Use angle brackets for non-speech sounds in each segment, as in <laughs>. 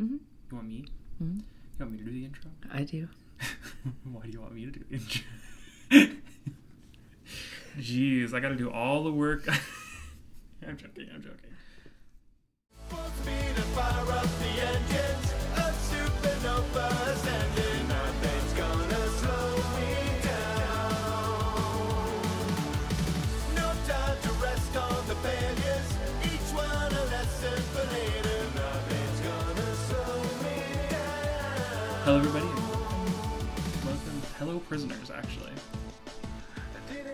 Mm-hmm. You want me? Mhm. You want me to do the intro? I do. <laughs> Why do you want me to do the intro? <laughs> Jeez, I gotta do all the work. <laughs> I'm joking, I'm joking. Full speed and fire up the engines. A supernova Hello, prisoners, actually.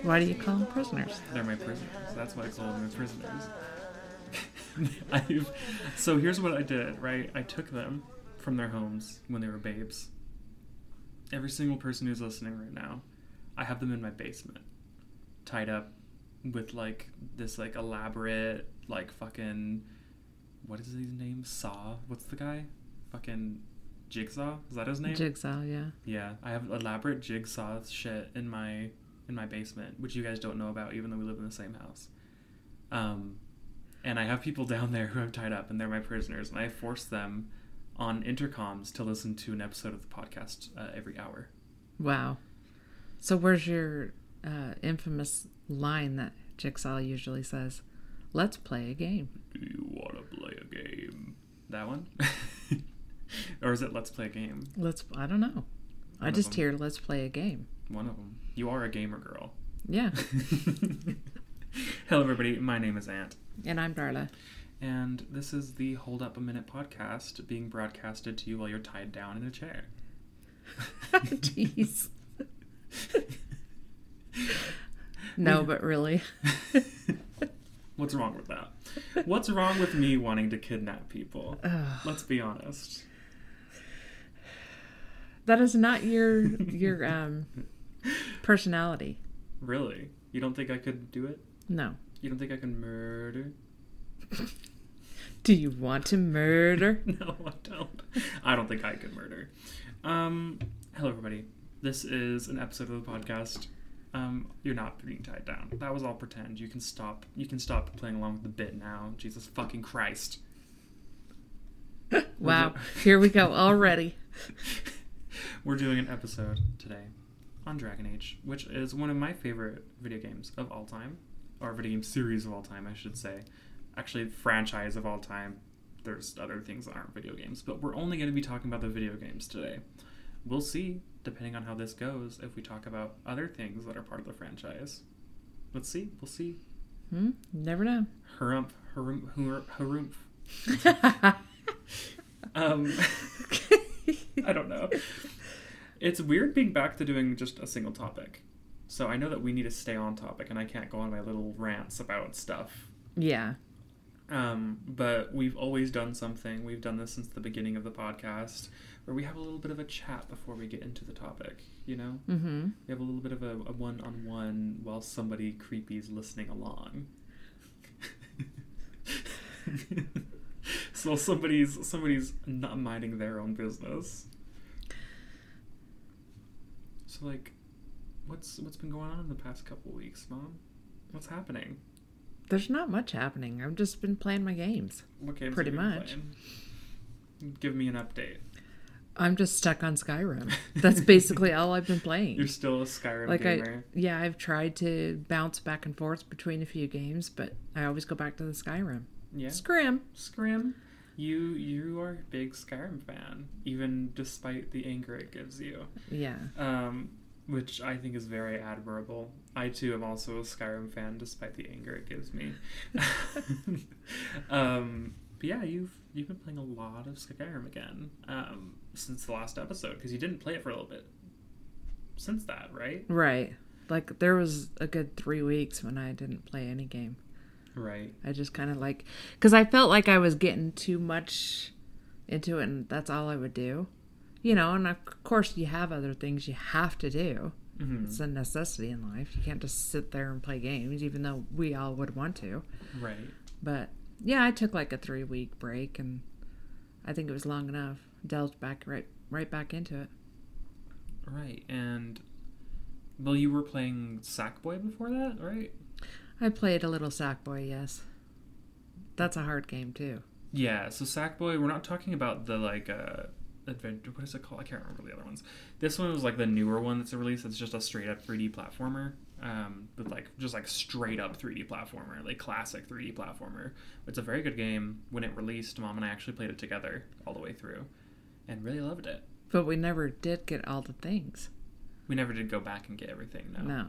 Why do you call them prisoners? They're my prisoners. That's why I call them my prisoners. <laughs> I've, so here's what I did, right? I took them from their homes when they were babes. Every single person who's listening right now, I have them in my basement, tied up with like this like elaborate like fucking what is his name? Saw. What's the guy? Fucking Jigsaw. Is that his name? Jigsaw, yeah. Yeah, I have elaborate jigsaw shit in my in my basement, which you guys don't know about, even though we live in the same house. Um, and I have people <laughs> down there who I'm tied up, and they're my prisoners, and I force them on intercoms to listen to an episode of the podcast uh, every hour. Wow. So where's your uh, infamous line that Jigsaw usually says? Let's play a game. Do you want to play a game? That one, <laughs> <laughs> or is it Let's play a game? Let's. I don't know. I One of just hear let's play a game. One of them. You are a gamer girl. Yeah. <laughs> Hello, everybody. My name is Ant. and I'm Darla. And this is the Hold Up a Minute podcast being broadcasted to you while you're tied down in a chair. <laughs> Jeez. no, but really. What's wrong with that? What's wrong with me wanting to kidnap people? Ugh. Let's be honest. That is not your your um personality. Really? You don't think I could do it? No. You don't think I can murder? Do you want to murder? <laughs> No, I don't. I don't think I could murder. Um, hello, everybody. This is an episode of the podcast. Um, you're not being tied down. That was all pretend. You can stop. You can stop playing along with the bit now. Jesus fucking Christ. <laughs> Wow. Here we go already. <laughs> We're doing an episode today on Dragon Age, which is one of my favorite video games of all time, or video game series of all time, I should say. Actually, franchise of all time. There's other things that aren't video games, but we're only going to be talking about the video games today. We'll see, depending on how this goes, if we talk about other things that are part of the franchise. Let's see. We'll see. Hmm? Never know. Harumph, harumph, harumph, harumph. <laughs> Um, <laughs> I don't know. <laughs> It's weird being back to doing just a single topic. So I know that we need to stay on topic, and I can't go on my little rants about stuff. yeah. Um, but we've always done something. We've done this since the beginning of the podcast, where we have a little bit of a chat before we get into the topic. You know, Mm-hmm. we have a little bit of a, a one-on-one while somebody creepy is listening along. <laughs> so somebody's somebody's not minding their own business. So like, what's what's been going on in the past couple weeks, Mom? What's happening? There's not much happening. I've just been playing my games. What games Pretty much. playing? Give me an update. I'm just stuck on Skyrim. <laughs> That's basically all I've been playing. You're still a Skyrim like I yeah, I've tried to bounce back and forth between a few games, but I always go back to the Skyrim. yeah. Scrim. Scrim, you you are a big Skyrim fan, even despite the anger it gives you, Yeah. um, which I think is very admirable. I too am also a Skyrim fan, despite the anger it gives me. <laughs> <laughs> um, but yeah, you've you've been playing a lot of Skyrim again um, since the last episode because you didn't play it for a little bit since that, right? Right. Like there was a good 3 weeks when I didn't play any game. Right. I just kind of like cuz I felt like I was getting too much into it and that's all I would do. You know, and of course you have other things you have to do. hmm It's a necessity in life. You can't just sit there and play games even though we all would want to. Right. But yeah, I took like a three week break, and I think it was long enough. Delved back right right back into it. Right. And well, you were playing Sackboy before that, right? I played a little Sackboy, yes. That's a hard game too. Yeah, so Sackboy, we're not talking about the like uh adventure what is it called? I can't remember the other ones. This one was like the newer one that's a release It's just a straight up 3D platformer. Um with like just like straight up 3D platformer, like classic 3D platformer. It's a very good game. When it released, mom and I actually played it together all the way through and really loved it. But we never did get all the things. We never did go back and get everything. No. No,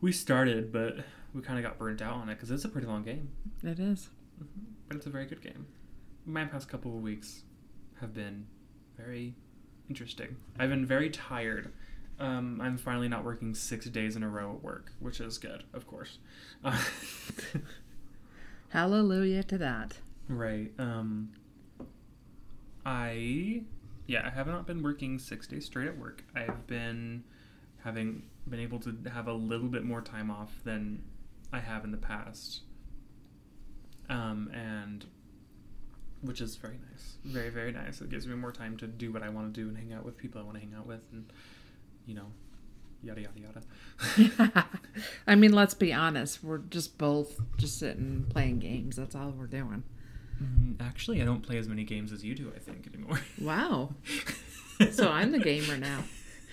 We started, but we kind of got burnt out on it because it's a pretty long game. it is. but it's a very good game. My past couple of weeks have been very interesting. I've been very tired. Um, I'm finally not working six days in a row at work, which is good, of course. Uh, <laughs> Hallelujah to that. right. Um, I yeah, I have not been working six days straight at work. I've been having been able to have a little bit more time off than I have in the past. Um, and which is very nice, very very nice. It gives me more time to do what I want to do and hang out with people I want to hang out with, and you know, yada yada yada. <laughs> I mean, let's be honest. We're just both just sitting playing games. That's all we're doing. Mm, Actually, I don't play as many games as you do. I think anymore. Wow. <laughs> So I'm the gamer now.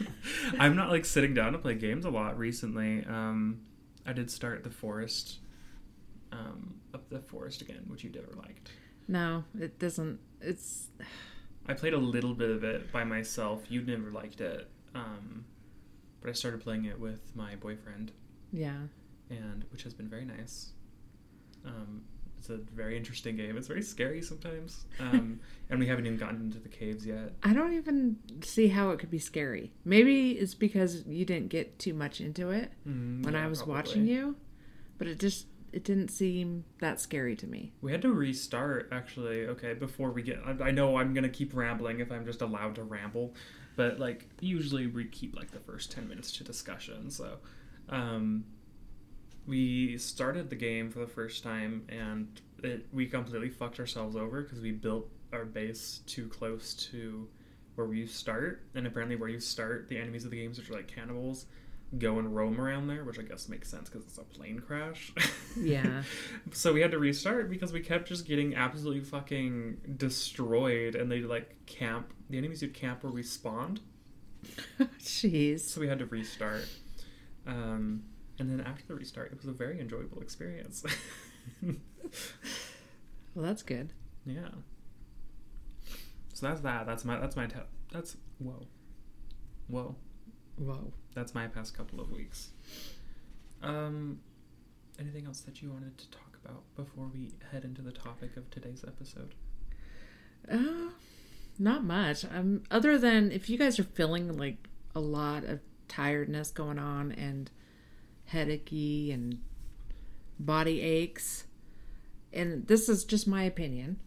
<laughs> I'm not like sitting down to play games a lot recently. Um, I did start the forest, um, up the forest again, which you never liked. No, it doesn't. It's I played a little bit of it by myself. You never liked it, um, but I started playing it with my boyfriend, yeah. and which has been very nice. Um, it's a very interesting game. It's very scary sometimes, um, <laughs> and we haven't even gotten into the caves yet. I don't even see how it could be scary. Maybe it's because you didn't get too much into it Mm, when yeah, I was probably. watching you, but it just it didn't seem that scary to me. We had to restart actually. Okay, before we get, I, I know I'm gonna keep rambling if I'm just allowed to ramble, but like usually we keep like the first ten minutes to discussion. So, um, we started the game for the first time and it, we completely fucked ourselves over because we built our base too close to where you start, and apparently where you start, the enemies of the games, which are like cannibals, go and roam around there, which I guess makes sense because it's a plane crash. <laughs> Yeah. so we had to restart because we kept just getting absolutely fucking destroyed, and they like camp. The enemies would camp where we spawned, <laughs> Jeez. so we had to restart. Um, and then after the restart, it was a very enjoyable experience. <laughs> Well, that's good. yeah. So that's that. That's my. That's my. Te- that's whoa, whoa. Whoa. That's my past couple of weeks. Um, anything else that you wanted to talk about before we head into the topic of today's episode? Uh, not much. Um, other than if you guys are feeling like a lot of tiredness going on and headachy and body aches, and this is just my opinion.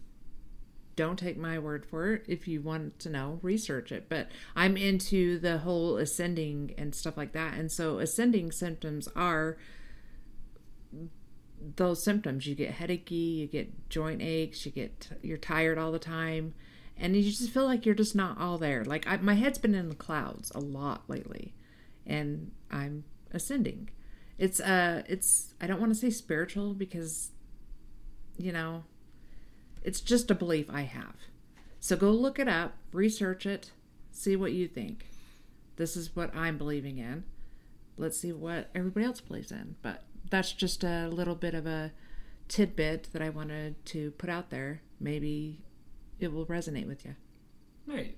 Don't take my word for it. If you want to know, research it. But I'm into the whole ascending and stuff like that. And so ascending symptoms are those symptoms. You get headachy, you get joint aches, you get you're tired all the time, and you just feel like you're just not all there. Like I, my head's been in the clouds a lot lately, and I'm ascending. It's uh, it's I don't want to say spiritual because, you know, it's just a belief I have. So go look it up, research it, see what you think. This is what I'm believing in. Let's see what everybody else believes in. But that's just a little bit of a tidbit that I wanted to put out there. Maybe it will resonate with you. Right.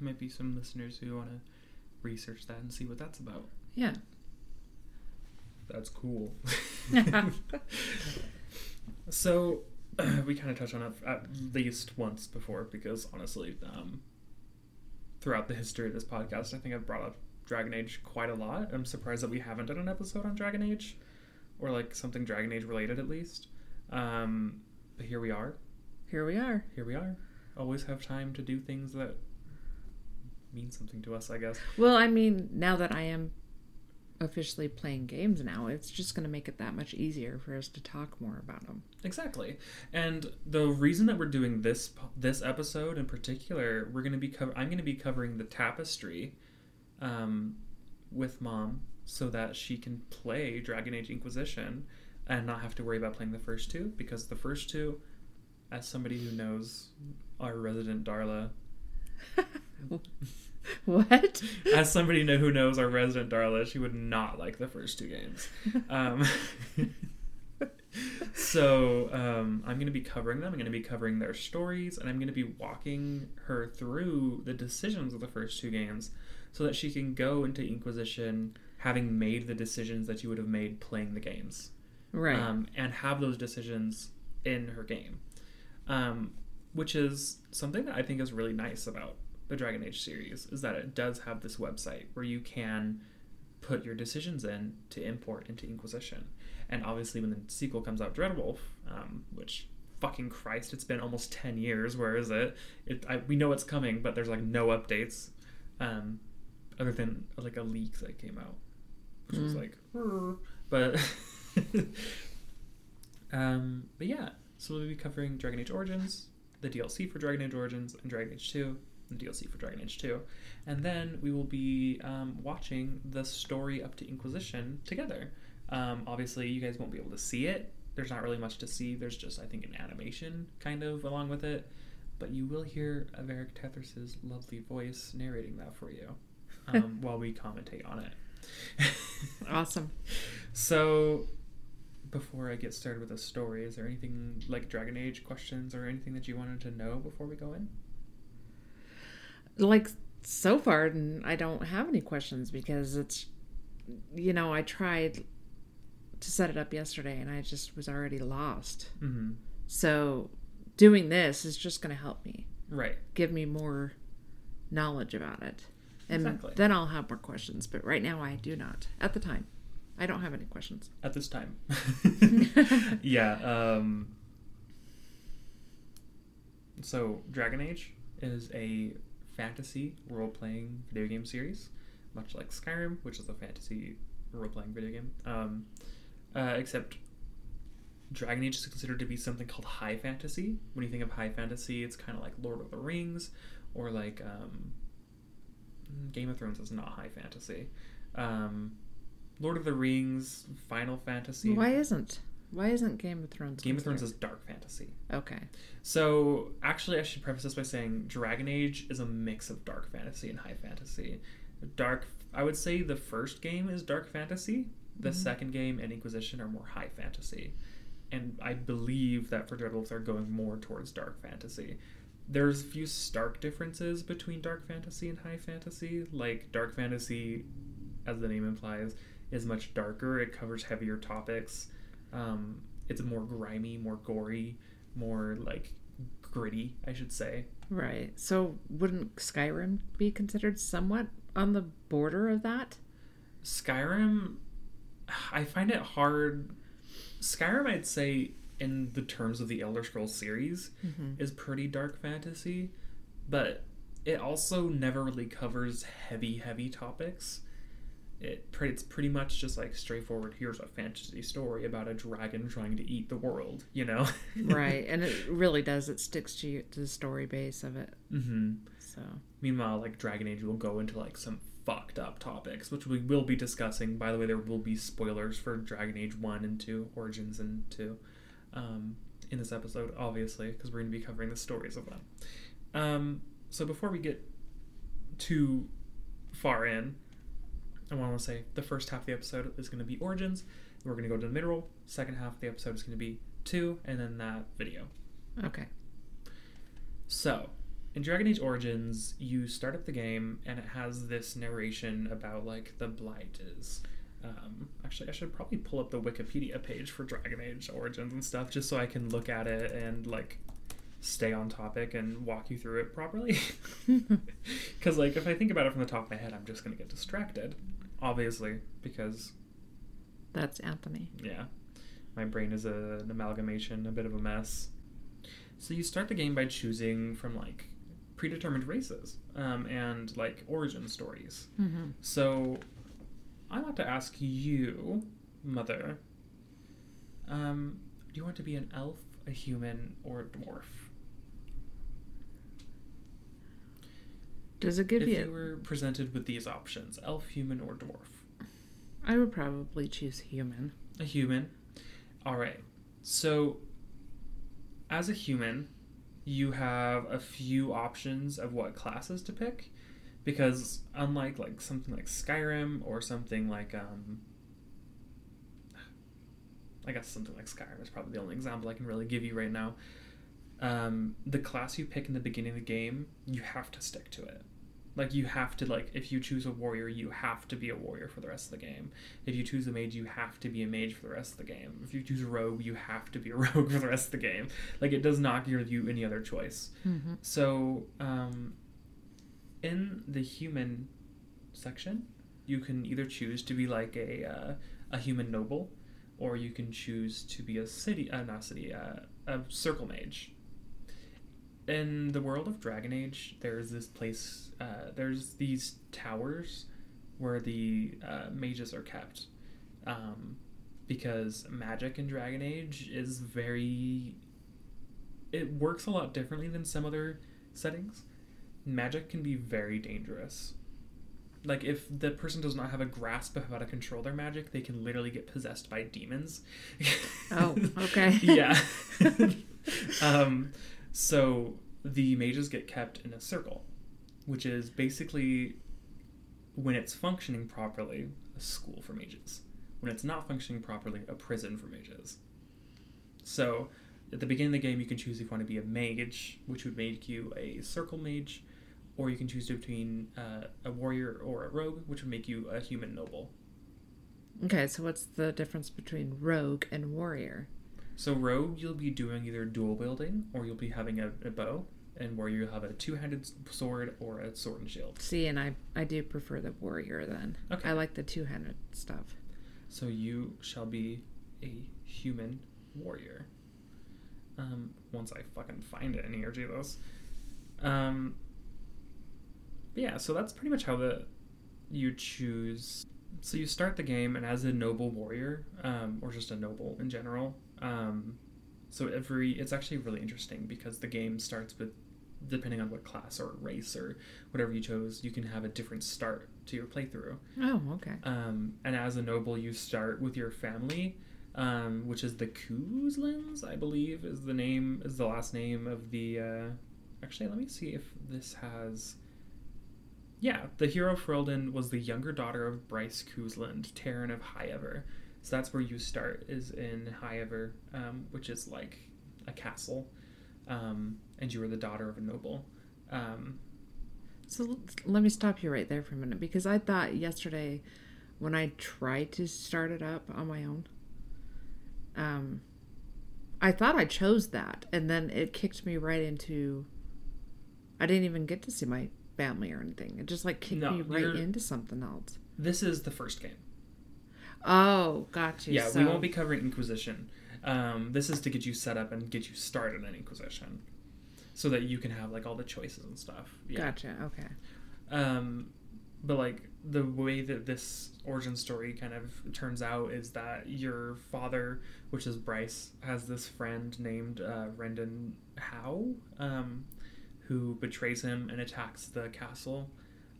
Might be some listeners who want to research that and see what that's about. Yeah. That's cool. <laughs> <laughs> so, <clears throat> we kind of touched on it at least once before because honestly, um, throughout the history of this podcast, I think I've brought up Dragon Age quite a lot. I'm surprised that we haven't done an episode on Dragon Age or like something Dragon Age related at least. Um, but here we are. Here we are. Here we are. Always have time to do things that mean something to us, I guess. Well, I mean, now that I am officially playing games now, it's just going to make it that much easier for us to talk more about them. Exactly. And the reason that we're doing this this episode in particular, we're going to be I'm going to be covering the tapestry um, with mom so that she can play Dragon Age Inquisition and not have to worry about playing the first two because the first two as somebody who knows our resident Darla, <laughs> <laughs> what? as somebody know, who knows our resident Darla, she would not like the first two games. Um, <laughs> so um, I'm going to be covering them. I'm going to be covering their stories, and I'm going to be walking her through the decisions of the first two games, so that she can go into Inquisition having made the decisions that you would have made playing the games Right. um, and have those decisions in her game, um, which is something that I think is really nice about the Dragon Age series is that it does have this website where you can put your decisions in to import into Inquisition. And obviously, when the sequel comes out, Dreadwolf, um, which fucking Christ, it's been almost 10 years. Where is it? it I, we know it's coming, but there's like no updates um, other than like a leak that came out, which mm. was hmm. like, but. <laughs> um, but yeah, so we'll be covering Dragon Age Origins, the DLC for Dragon Age Origins, and Dragon Age 2, the DLC for Dragon Age 2. And then we will be um, watching the story up to Inquisition together. Um, obviously, you guys won't be able to see it. There's not really much to see. There's just, I think, an animation kind of along with it. But you will hear of Varric Tethras' lovely voice narrating that for you <laughs> um, while we commentate on it. <laughs> awesome. So, before I get started with the story, is there anything like Dragon Age questions or anything that you wanted to know before we go in? Like so far, I don't have any questions because it's, you know, I tried to set it up yesterday and I just was already lost. Mm-hmm. So doing this is just going to help me, Right. give me more knowledge about it. And Exactly. then I'll have more questions. But right now, I do not. At the time, I don't have any questions. At this time. <laughs> <laughs> yeah. Um, so, Dragon Age is a fantasy role playing video game series, much like Skyrim, which is a fantasy role playing video game. Um, uh, except Dragon Age is considered to be something called high fantasy. When you think of high fantasy, it's kind of like Lord of the Rings or like um, Game of Thrones is not high fantasy. Um, Lord of the Rings, Final Fantasy. Why isn't? Why isn't Game of Thrones? Game of Thrones is dark fantasy. okay. So, actually, I should preface this by saying Dragon Age is a mix of dark fantasy and high fantasy. Dark, I would say the first game is dark fantasy. The Mhm. second game and Inquisition are more high fantasy. And I believe that for Dreadwolf, they're going more towards dark fantasy. There's a few stark differences between dark fantasy and high fantasy. Like, dark fantasy, as the name implies, is much darker. It covers heavier topics. Um, it's more grimy, more gory, more like gritty, I should say. Right. So wouldn't Skyrim be considered somewhat on the border of that? Skyrim, I find it hard. Skyrim, I'd say, in the terms of the Elder Scrolls series, Mm-hmm. is pretty dark fantasy, but it also never really covers heavy, heavy topics. It pre- it's pretty much just like straightforward. Here's a fantasy story about a dragon trying to eat the world. You know, <laughs> right. And it really does. It sticks to, you, to the story base of it. hmm So Meanwhile, like Dragon Age will go into like some fucked up topics, which we will be discussing. By the way, there will be spoilers for Dragon Age One and Two, Origins and Two, um, in this episode, obviously, because we're going to be covering the stories of them. Um, so before we get too far in, I want to say the first half of the episode is going to be Origins. We're going to go to the middle. Second half of the episode is going to be Two, and then that video. okay. So, in Dragon Age Origins, you start up the game and it has this narration about like the blight is. Um, actually, I should probably pull up the Wikipedia page for Dragon Age Origins and stuff just so I can look at it and like stay on topic and walk you through it properly. <laughs> <laughs> Because like if I think about it from the top of my head, I'm just gonna get distracted, obviously, because That's Anthony. yeah. My brain is a, an amalgamation, a bit of a mess. So you start the game by choosing from like predetermined races um, and like origin stories. Mm-hmm. So I want to ask you, Mother, um, do you want to be an elf, a human, or a dwarf? Does it give if you? you were presented with these options, elf, human, or dwarf? I would probably choose human. A human. All right. So, as a human, you have a few options of what classes to pick, because unlike like something like Skyrim or something like um, I guess something like Skyrim is probably the only example I can really give you right now. Um, the class you pick in the beginning of the game, you have to stick to it. Like you have to like if you choose a warrior, you have to be a warrior for the rest of the game. If you choose a mage, you have to be a mage for the rest of the game. If you choose a rogue, you have to be a <laughs> rogue for the rest of the game. Like it does not give you any other choice. Mm-hmm. So, um, in the human section, you can either choose to be like a uh, a human noble, or you can choose to be a city, uh, not city, uh, a circle mage. In the world of Dragon Age, there's this place. Uh, there's these towers where the uh, mages are kept, um, because magic in Dragon Age is very. It works a lot differently than some other settings magic can be very dangerous. Like if the person does not have a grasp of how to control their magic, they can literally get possessed by demons. Oh, okay. <laughs> yeah. <laughs> <laughs> um, so the mages get kept in a circle, which is basically when it's functioning properly, a school for mages. When it's not functioning properly, a prison for mages. So at the beginning of the game, you can choose if you want to be a mage, which would make you a circle mage, or you can choose between uh, a warrior or a rogue, which would make you a human noble. Okay, so what's the difference between rogue and warrior? So rogue, you'll be doing either dual wielding, or you'll be having a, a bow, and warrior, you'll have a two-handed sword or a sword and shield. See, and I I do prefer the warrior then. Okay. I like the two handed stuff. So you shall be a human warrior. Um, once I fucking find it in here, Jesus. Um, yeah, so that's pretty much how the you choose. So you start the game, and as a noble warrior, um, or just a noble in general. Um, so every it's actually really interesting because the game starts with depending on what class or race or whatever you chose, you can have a different start to your playthrough. Oh, okay. Um, and as a noble, you start with your family, um, which is the Couslands, I believe, is the name, is the last name of the. Uh... Actually, let me see if this has. Yeah, the hero Ferelden was the younger daughter of Bryce Cousland, Teyrn of Highever. So that's where you start, is in Highever, um, which is like a castle. Um, and you were the daughter of a noble. Um, So let me stop you right there for a minute because I thought yesterday when I tried to start it up on my own, um, I thought I chose that and then it kicked me right into. I didn't even get to see my family or anything. It just like kicked No, me right into something else. this is the first game. Oh, got you. Yeah, so, we won't be covering Inquisition. Um, this is to get you set up and get you started in Inquisition, so that you can have like all the choices and stuff. Yeah. Gotcha. Okay. Um, but like the way that this origin story kind of turns out is that your father, which is Bryce, has this friend named uh, Rendon Howe, um, who betrays him and attacks the castle.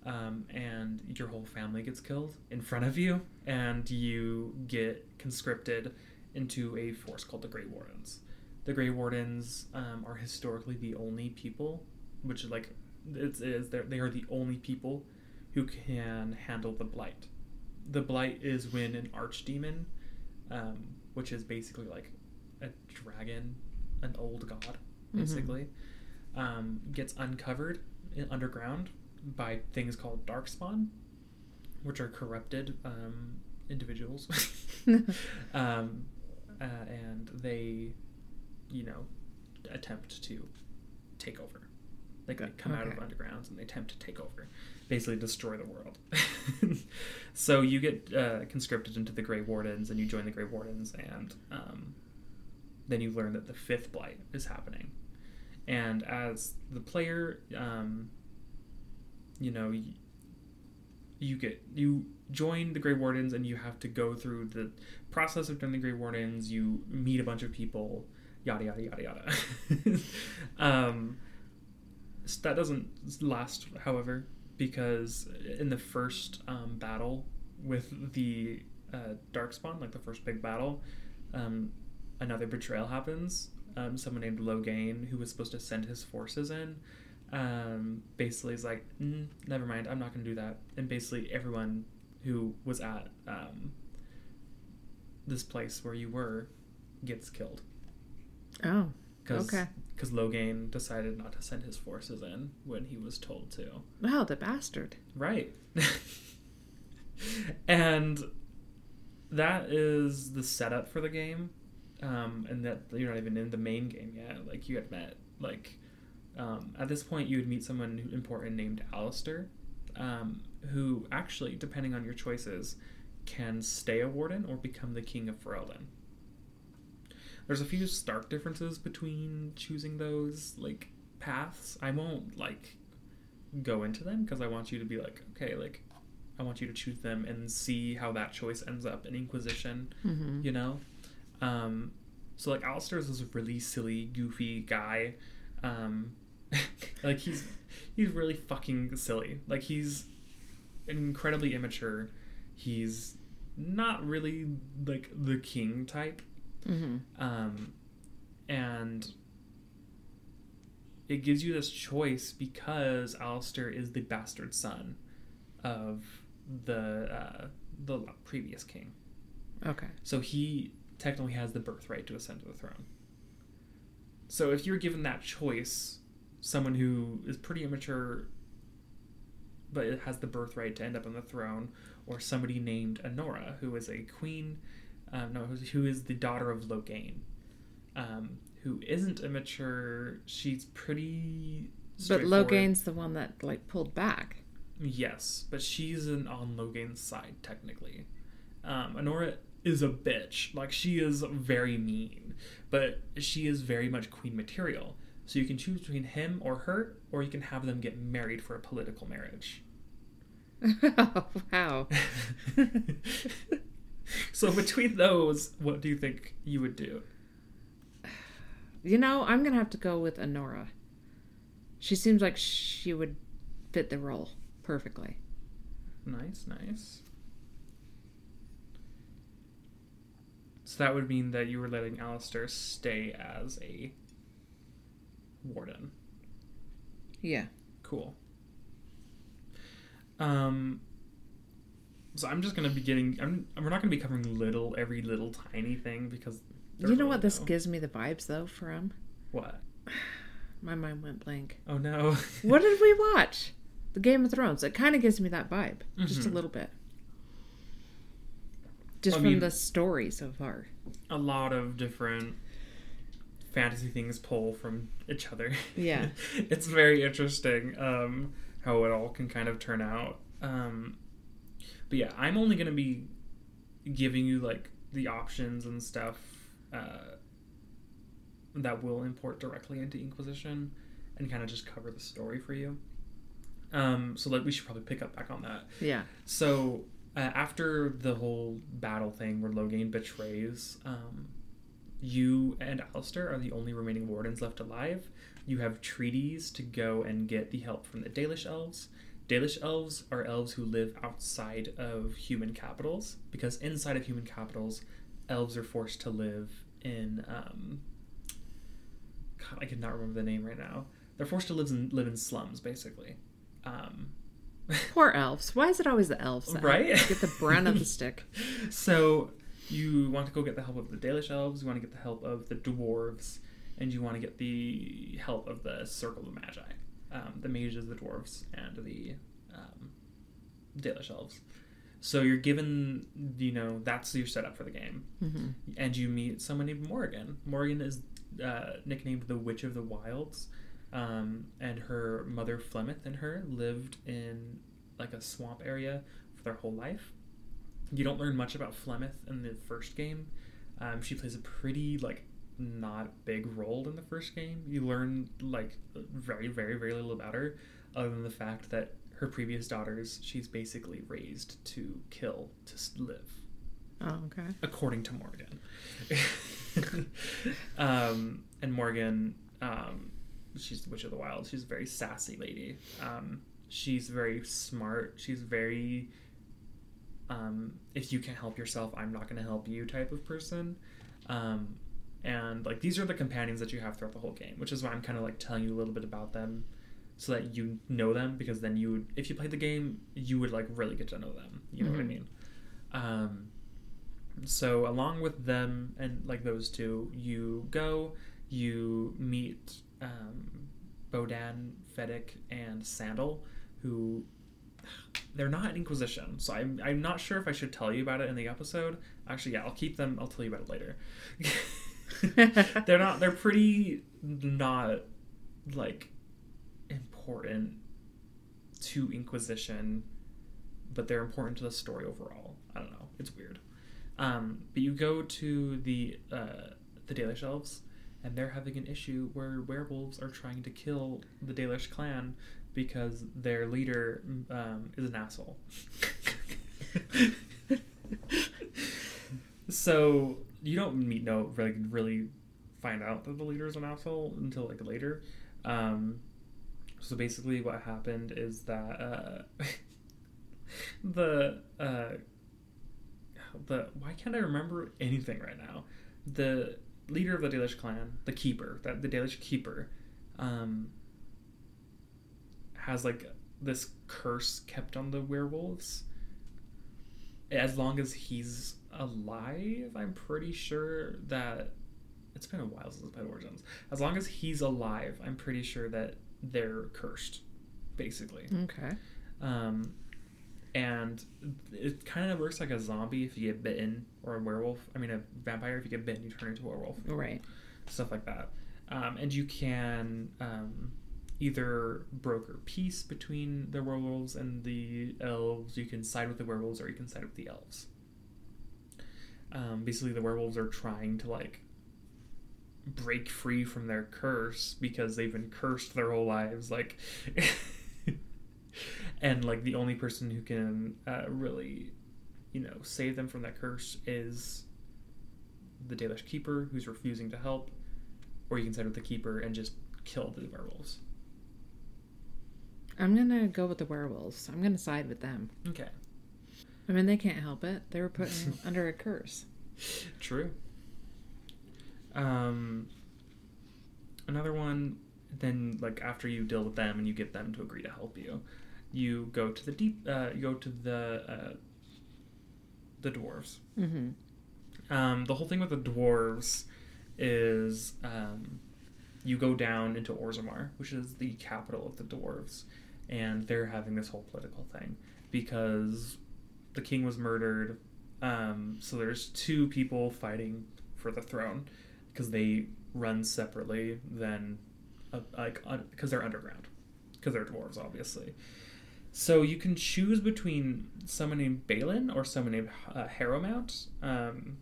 Um, and your whole family gets killed in front of you, and you get conscripted into a force called the Grey Wardens. The Grey Wardens um, are historically the only people, which is like it's, it is they're- the only people who can handle the blight. The blight is when an archdemon, um, which is basically like a dragon, an old god, basically, um, gets uncovered underground by things called darkspawn, which are corrupted um, individuals, <laughs> <laughs> um, uh, and they, you know, attempt to take over. Like they come out of undergrounds and they attempt to take over, basically destroy the world. <laughs> so you get uh, conscripted into the Grey Wardens and you join the Grey Wardens, and um, then you learn that the fifth blight is happening. And as the player, um, you know, you get you join the Grey Wardens and you have to go through the process of joining the Grey Wardens. You meet a bunch of people, yada yada yada yada. <laughs> um, s- that doesn't last, however, because in the first um, battle with the uh, Darkspawn, like the first big battle, um, another betrayal happens, um, someone named Loghain, who was supposed to send his forces in, um, basically is like, mm, never mind, I'm not going to do that. And basically, everyone who was at um, this place where you were gets killed. Oh, Cause, Okay. Because Loghain decided not to send his forces in when he was told to. wow, the bastard. Right. <laughs> and that is the setup for the game. Um, and that you're not even in the main game yet. Like you had met like um, at this point you would meet someone important named Alistair, um, who actually, depending on your choices, can stay a warden or become the king of Ferelden. There's a few stark differences between choosing those like paths. I won't like go into them because I want you to be like, okay, like I want you to choose them and see how that choice ends up in Inquisition, Mm-hmm. you know? Um, so like Alistair is this really silly, goofy guy. Um, <laughs> like he's he's really fucking silly. Like he's incredibly immature. He's not really like the king type. Mm-hmm. Um, and it gives you this choice because Alistair is the bastard son of the uh, the previous king. Okay. So he technically has the birthright to ascend to the throne. So if you're given that choice, someone who is pretty immature but has the birthright to end up on the throne, or somebody named Anora, who is a queen, um, no, who's- the daughter of Loghain, um, who isn't immature. She's pretty. But. Loghain's the one that like pulled back. Yes, but she's an on Loghain's side technically. Um, Anora is a bitch. Like she is very mean, but she is very much queen material. So you can choose between him or her, or you can have them get married for a political marriage. oh, <laughs> wow. <laughs> so between those, what do you think you would do? You know, I'm gonna have to go with Anora. She seems like she would fit the role perfectly. Nice, nice. So that would mean that you were letting Alistair stay as a warden. Yeah. Cool. Um. So I'm just gonna be getting. I'm. We're not gonna be covering little every little tiny thing because. You know really what this no- gives me the vibes though from? What? <sighs> My mind went blank. Oh no. <laughs> What did we watch? The Game of Thrones. It kind of gives me that vibe, just a Mhm. little bit. Just from mean- the story so far. a lot of different fantasy things pull from each other. Yeah. <laughs> it's very interesting um, how it all can kind of turn out. Um, but yeah, I'm only going to be giving you like the options and stuff uh, that will import directly into Inquisition and kind of just cover the story for you. Um, so like we should probably pick up back on that. Yeah. So uh, after the whole battle thing where Loghain betrays, um, you and Alistair are the only remaining wardens left alive. You have treaties to go and get the help from the Dalish elves. Dalish elves are elves who live outside of human capitals because inside of human capitals, elves are forced to live in. Um, God, I cannot remember the name right now. They're forced to live in live in slums, basically. Um, <laughs> Poor elves. Why is it always the elves? that Right? Get the brunt of the stick. <laughs> So you want to go get the help of the Dalish elves, you want to get the help of the dwarves, and you want to get the help of the Circle of Magi. Um, the mages, the dwarves, and the um, Dalish elves. So you're given, you know, that's your setup for the game. hmm And you meet someone named Morrigan. Morrigan is uh, nicknamed the Witch of the Wilds. Um, and her mother, Flemeth, and her lived in like a swamp area for their whole life. You don't learn much about Flemeth in the first game. Um, she plays a pretty like not big role in the first game. You learn like very, very, very little about her, other than the fact that her previous daughters she's basically raised to kill to live Oh, okay. according to Morrigan. <laughs> um, and Morrigan, um, she's the Witch of the Wild. She's a very sassy lady. Um, she's very smart. She's very, um, if you can't help yourself, I'm not going to help you type of person. Um, and like these are the companions that you have throughout the whole game, which is why I'm kind of like telling you a little bit about them, so that you know them because then you would, if you played the game, you would like really get to know them. You know what I Mhm. mean? Um, so along with them and like those two, you go, you meet um, Bodahn, Feddic, and Sandal, who they're not Inquisition. So I'm I'm not sure if I should tell you about it in the episode. Actually, yeah, I'll keep them. I'll tell you about it later. <laughs> they're not. They're pretty not like important to Inquisition, but they're important to the story overall. I don't know. It's weird. Um, but you go to the uh, the Dalish elves, and they're having an issue where werewolves are trying to kill the Dalish clan because their leader um, is an asshole. so you don't meet no like really find out that the leader is an asshole until like later. Um, so basically, what happened is that uh, <laughs> the uh, the why can't I remember anything right now? The leader of the Dalish clan, the keeper, that the Dalish keeper, um, has like this curse kept on the werewolves. As long as he's alive, I'm pretty sure that it's been a while since played Origins. As long as he's alive, I'm pretty sure that they're cursed, basically. okay. Um, and it kind of works like a zombie if you get bitten, or a werewolf. I mean, a vampire if you get bitten, you turn into a werewolf Right. stuff like that. Um, and you can um, either broker peace between the werewolves and the elves. You can side with the werewolves, or you can side with the elves. Um, basically, the werewolves are trying to like break free from their curse because they've been cursed their whole lives. Like, <laughs> and like the only person who can uh, really, you know, save them from that curse is the Dalish keeper who's refusing to help, or you can side with the keeper and just kill the werewolves. I'm gonna go with the werewolves. I'm gonna side with them. Okay. I mean, they can't help it. They were put <laughs> under a curse. True. Um, another one. Then, like after you deal with them and you get them to agree to help you, you go to the deep. Uh, you go to the uh, the dwarves. Mm-hmm. Um, the whole thing with the dwarves is um, you go down into Orzammar, which is the capital of the dwarves, and they're having this whole political thing because the king was murdered. Um, so there's two people fighting for the throne because they run separately than uh, like because they're underground because they're dwarves, obviously. So you can choose between someone named Bhelen or someone named uh, Harrowmount. Um,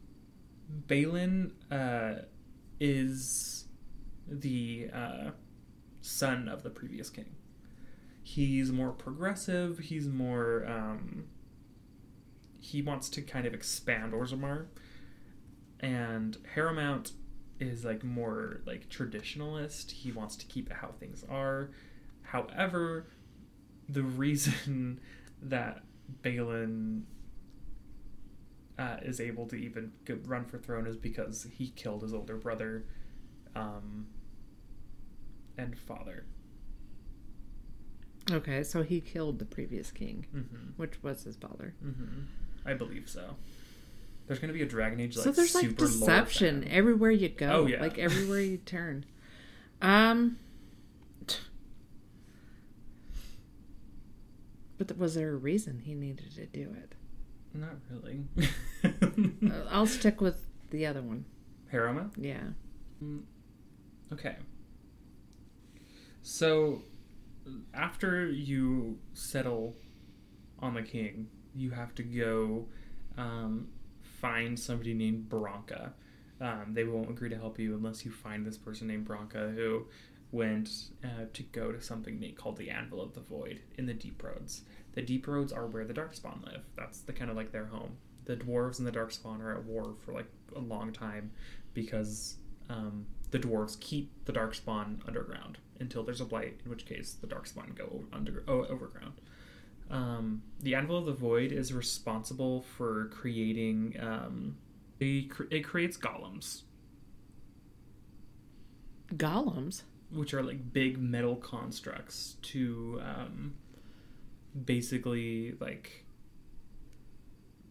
Bhelen uh, is the uh, son of the previous king. He's more progressive. He's more. Um, he wants to kind of expand Orzammar, and Harrowmount is like more like traditionalist. He wants to keep it how things are. However, the reason <laughs> that Bhelen uh, is able to even run for throne is because he killed his older brother um, and father. Okay, so he killed the previous king, Mm-hmm. which was his father. Mm-hmm. I believe so. There's going to be a Dragon Age like so there's like deception everywhere you go. Oh, yeah. Like everywhere you <laughs> turn. Um. But th- was there a reason he needed to do it? Not really. <laughs> Uh, I'll stick with the other one. Harrowmount? Yeah. Okay. So, after you settle on the king, you have to go um, find somebody named Branka. Um, they won't agree to help you unless you find this person named Branka who went uh, to go to something called the Anvil of the Void in the Deep Roads. The Deep Roads are where the Darkspawn live. That's the kind of like their home. The dwarves and the Darkspawn are at war for like a long time because um, the dwarves keep the darkspawn underground until there's a blight, in which case the darkspawn go under oh, overground. Um, the Anvil of the Void is responsible for creating. Um, it, cr- it creates golems, Golems. which are like big metal constructs to um, basically like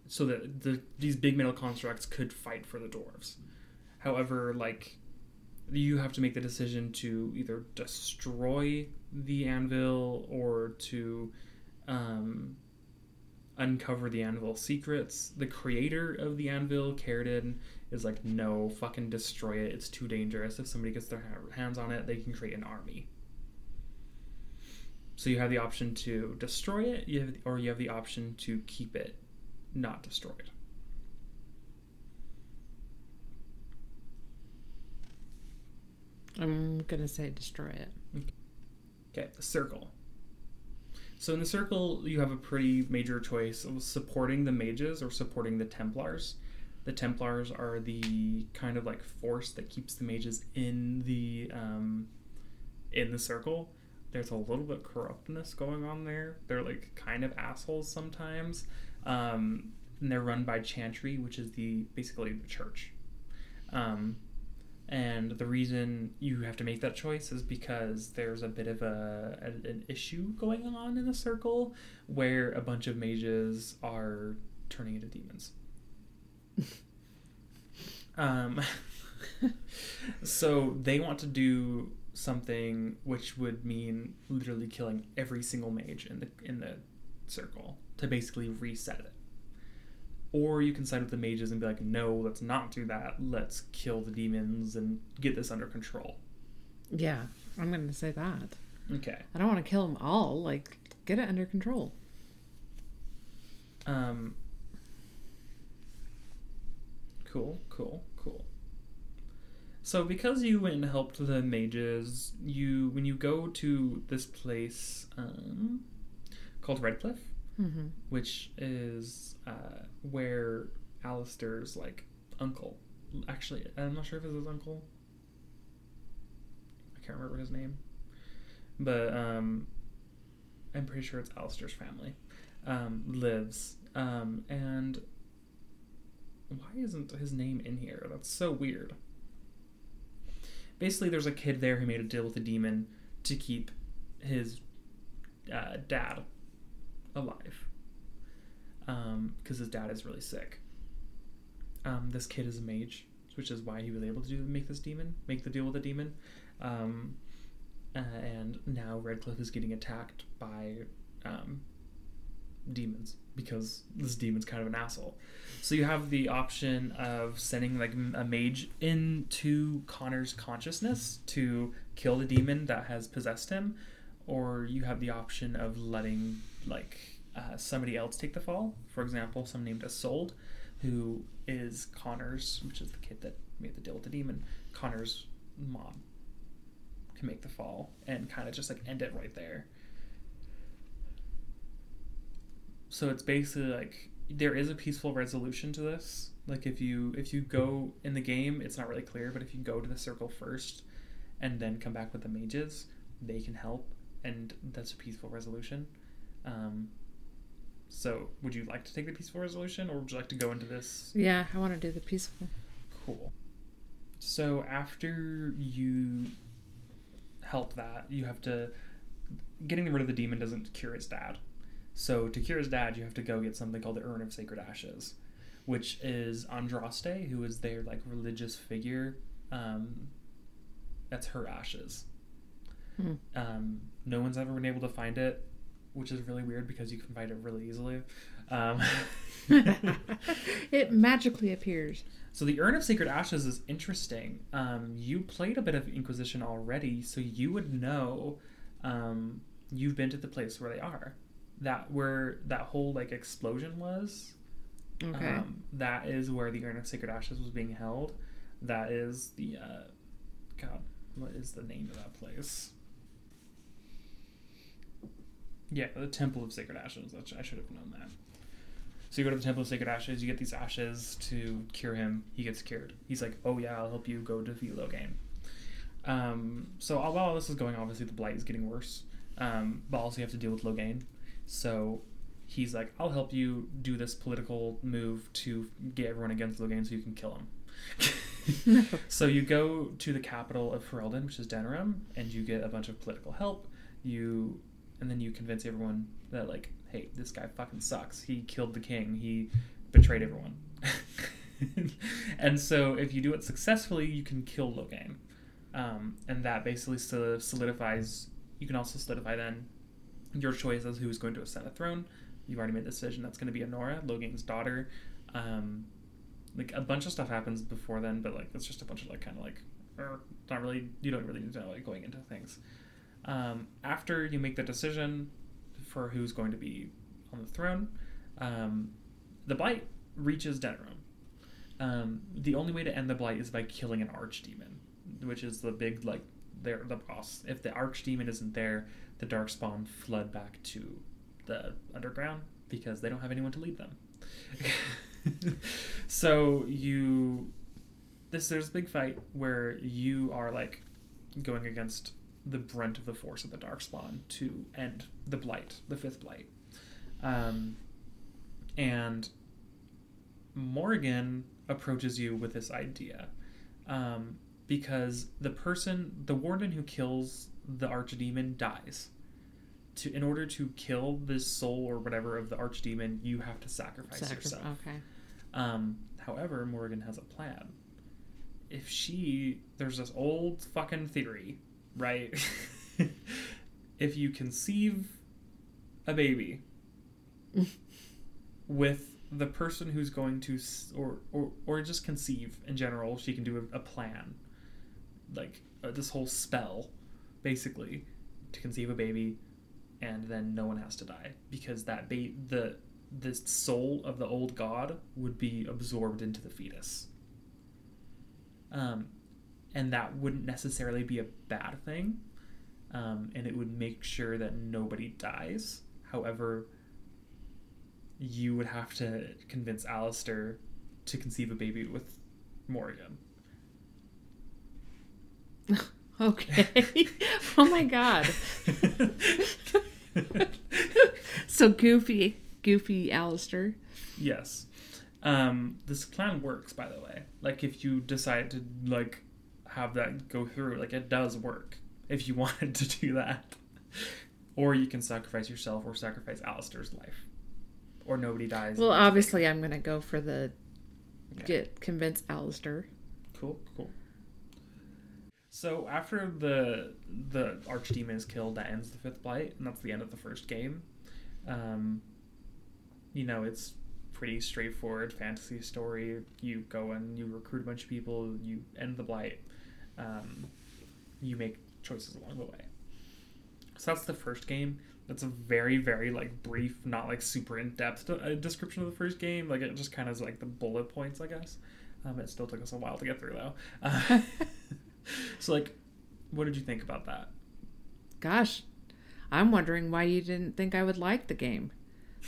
so that the, these big metal constructs could fight for the dwarves. However, like you have to make the decision to either destroy the anvil or to um, uncover the anvil secrets. The creator of the anvil, Caridin, is like, no, fucking destroy it. It's too dangerous. If somebody gets their hands on it, they can create an army. So you have the option to destroy it, you have, or you have the option to keep it not destroyed. I'm gonna say destroy it. Okay, the circle. So in the circle, you have a pretty major choice of supporting the mages or supporting the Templars. The Templars are the kind of like force that keeps the mages in the um, in the circle. There's a little bit corruptness going on there. They're like kind of assholes sometimes, um, and they're run by Chantry, which is the basically the church. Um, and the reason you have to make that choice is because there's a bit of a, a- an issue going on in the circle where a bunch of mages are turning into demons. <laughs> um, <laughs> so they want to do something which would mean literally killing every single mage in the in the circle to basically reset it. Or you can side with the mages and be like, no, let's not do that. Let's kill the demons and get this under control. Yeah, I'm gonna say that. Okay. I don't want to kill them all. Like, get it under control. Um. Cool, cool, cool. So because you went and helped the mages, you when you go to this place um, called Redcliffe, Mm-hmm. which is uh, where Alistair's like uncle. Actually, I'm not sure if it's his uncle. I can't remember his name, but um, I'm pretty sure it's Alistair's family um, lives. Um, and why isn't his name in here? That's so weird. Basically, there's a kid there who made a deal with a demon to keep his uh, dad alive because his dad is really sick. Um, this kid is a mage, which is why he was able to do, make this demon, make the deal with the demon. Um, uh, and now Redcliffe is getting attacked by um, demons because this demon's kind of an asshole. So you have the option of sending like a mage into Connor's consciousness to kill the demon that has possessed him, or you have the option of letting like uh, somebody else take the fall. For example, someone named Isolde, who is Connor's, which is the kid that made the deal with the demon. Connor's mom can make the fall and kind of just like end it right there. So it's basically like there is a peaceful resolution to this. Like if you if you go in the game, it's not really clear, but if you go to the circle first and then come back with the mages, they can help, and that's a peaceful resolution. Um, so, would you like to take the peaceful resolution, or would you like to go into this? Yeah, I want to do the peaceful. Cool. So after you help that, you have to getting rid of the demon doesn't cure his dad. So to cure his dad, you have to go get something called the Urn of Sacred Ashes, which is Andraste, who is their like religious figure. Um, that's her ashes. Hmm. Um, no one's ever been able to find it, which is really weird because you can find it really easily. Um, <laughs> it magically appears. So the Urn of Sacred Ashes is interesting. Um, you played a bit of Inquisition already, so you would know. Um, you've been to the place where they are, that where that whole like explosion was. Okay. Um, that is where the Urn of Sacred Ashes was being held. That is the uh, God. What is the name of that place? Yeah, the Temple of Sacred Ashes. I should have known that. So you go to the Temple of Sacred Ashes. You get these ashes to cure him. He gets cured. He's like, "Oh yeah, I'll help you go defeat Loghain." Um, so while all this is going, obviously the blight is getting worse. Um, but also you have to deal with Loghain. So he's like, "I'll help you do this political move to get everyone against Loghain, so you can kill him." <laughs> so you go to the capital of Ferelden, which is Denerim, and you get a bunch of political help. You and then you convince everyone that like, hey, this guy fucking sucks. He killed the king. He betrayed everyone. <laughs> and so if you do it successfully, you can kill Loghain. Um, and that basically solidifies. You can also solidify then your choice as who's going to ascend the throne. You've already made the decision. That's going to be Anora, Loghain's daughter. Um, like a bunch of stuff happens before then, but like it's just a bunch of like kind of like, er, not really. You don't really need to know like going into things. Um, after you make the decision for who's going to be on the throne, um, the blight reaches Denerim. Um, the only way to end the blight is by killing an archdemon, which is the big like they're the boss. If the archdemon isn't there, the darkspawn flood back to the underground because they don't have anyone to lead them. <laughs> so you this there's a big fight where you are like going against the brunt of the force of the darkspawn to end the blight, the fifth blight. Um, and Morrigan approaches you with this idea um, because the person, the warden who kills the archdemon, dies. To in order to kill this soul or whatever of the archdemon, you have to sacrifice Sacri- yourself. Okay. Um, however, Morrigan has a plan. If she, there's this old fucking theory, right? <laughs> if you conceive a baby with the person who's going to, or or or just conceive in general, she can do a, a plan, like uh, this whole spell, basically, to conceive a baby, and then no one has to die because that ba- the the soul of the old god would be absorbed into the fetus. Um, and that wouldn't necessarily be a bad thing, um, and it would make sure that nobody dies. However, you would have to convince Alistair to conceive a baby with Morrigan. <laughs> Okay. <laughs> oh my god. <laughs> So goofy, goofy Alistair. Yes. Um, this plan works, by the way. Like, if you decide to like have that go through, like it does work. If you <laughs> wanted to do that, or you can sacrifice yourself, or sacrifice Alistair's life, or nobody dies. Well, obviously, I'm gonna go for the Yeah. get convince Alistair. Cool, cool. So after the the archdemon is killed, that ends the fifth blight, and that's the end of the first game. Um, you know, it's pretty straightforward fantasy story. You go and you recruit a bunch of people, you end the blight, um, you make choices along the way. So that's the first game. That's a very, very like brief, not like super in depth uh, description of the first game. Like it just kind of is like the bullet points, I guess. Um, it still took us a while to get through though. Uh, <laughs> so like, what did you think about that? Gosh, I'm wondering why you didn't think I would like the game.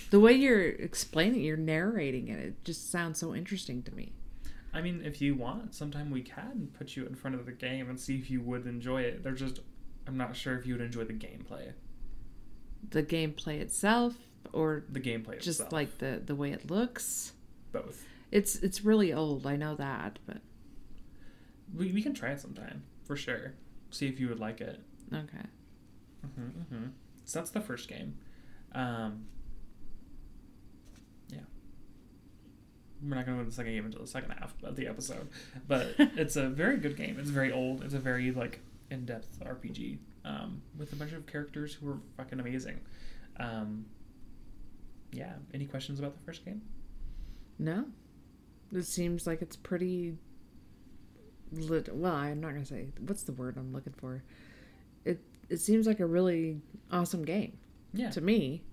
The way you're explaining, it, you're narrating it, it just sounds so interesting to me. I mean, if you want, sometime we can put you in front of the game and see if you would enjoy it. They're just, I'm not sure if you would enjoy the gameplay. The gameplay itself, or The gameplay just itself. like the the way it looks. both. It's it's really old. I know that, but We, we can try it sometime for sure. See if you would like it. okay. hmm hmm So that's the first game. Um, yeah. We're not going to go to the second game until the second half of the episode, but <laughs> it's a very good game. It's very old. It's a very like in-depth RPG um, with a bunch of characters who are fucking amazing. Um, yeah. Any questions about the first game? No, it seems like it's pretty. Lit- well, I'm not gonna say what's the word I'm looking for. It it seems like a really awesome game Yeah. to me.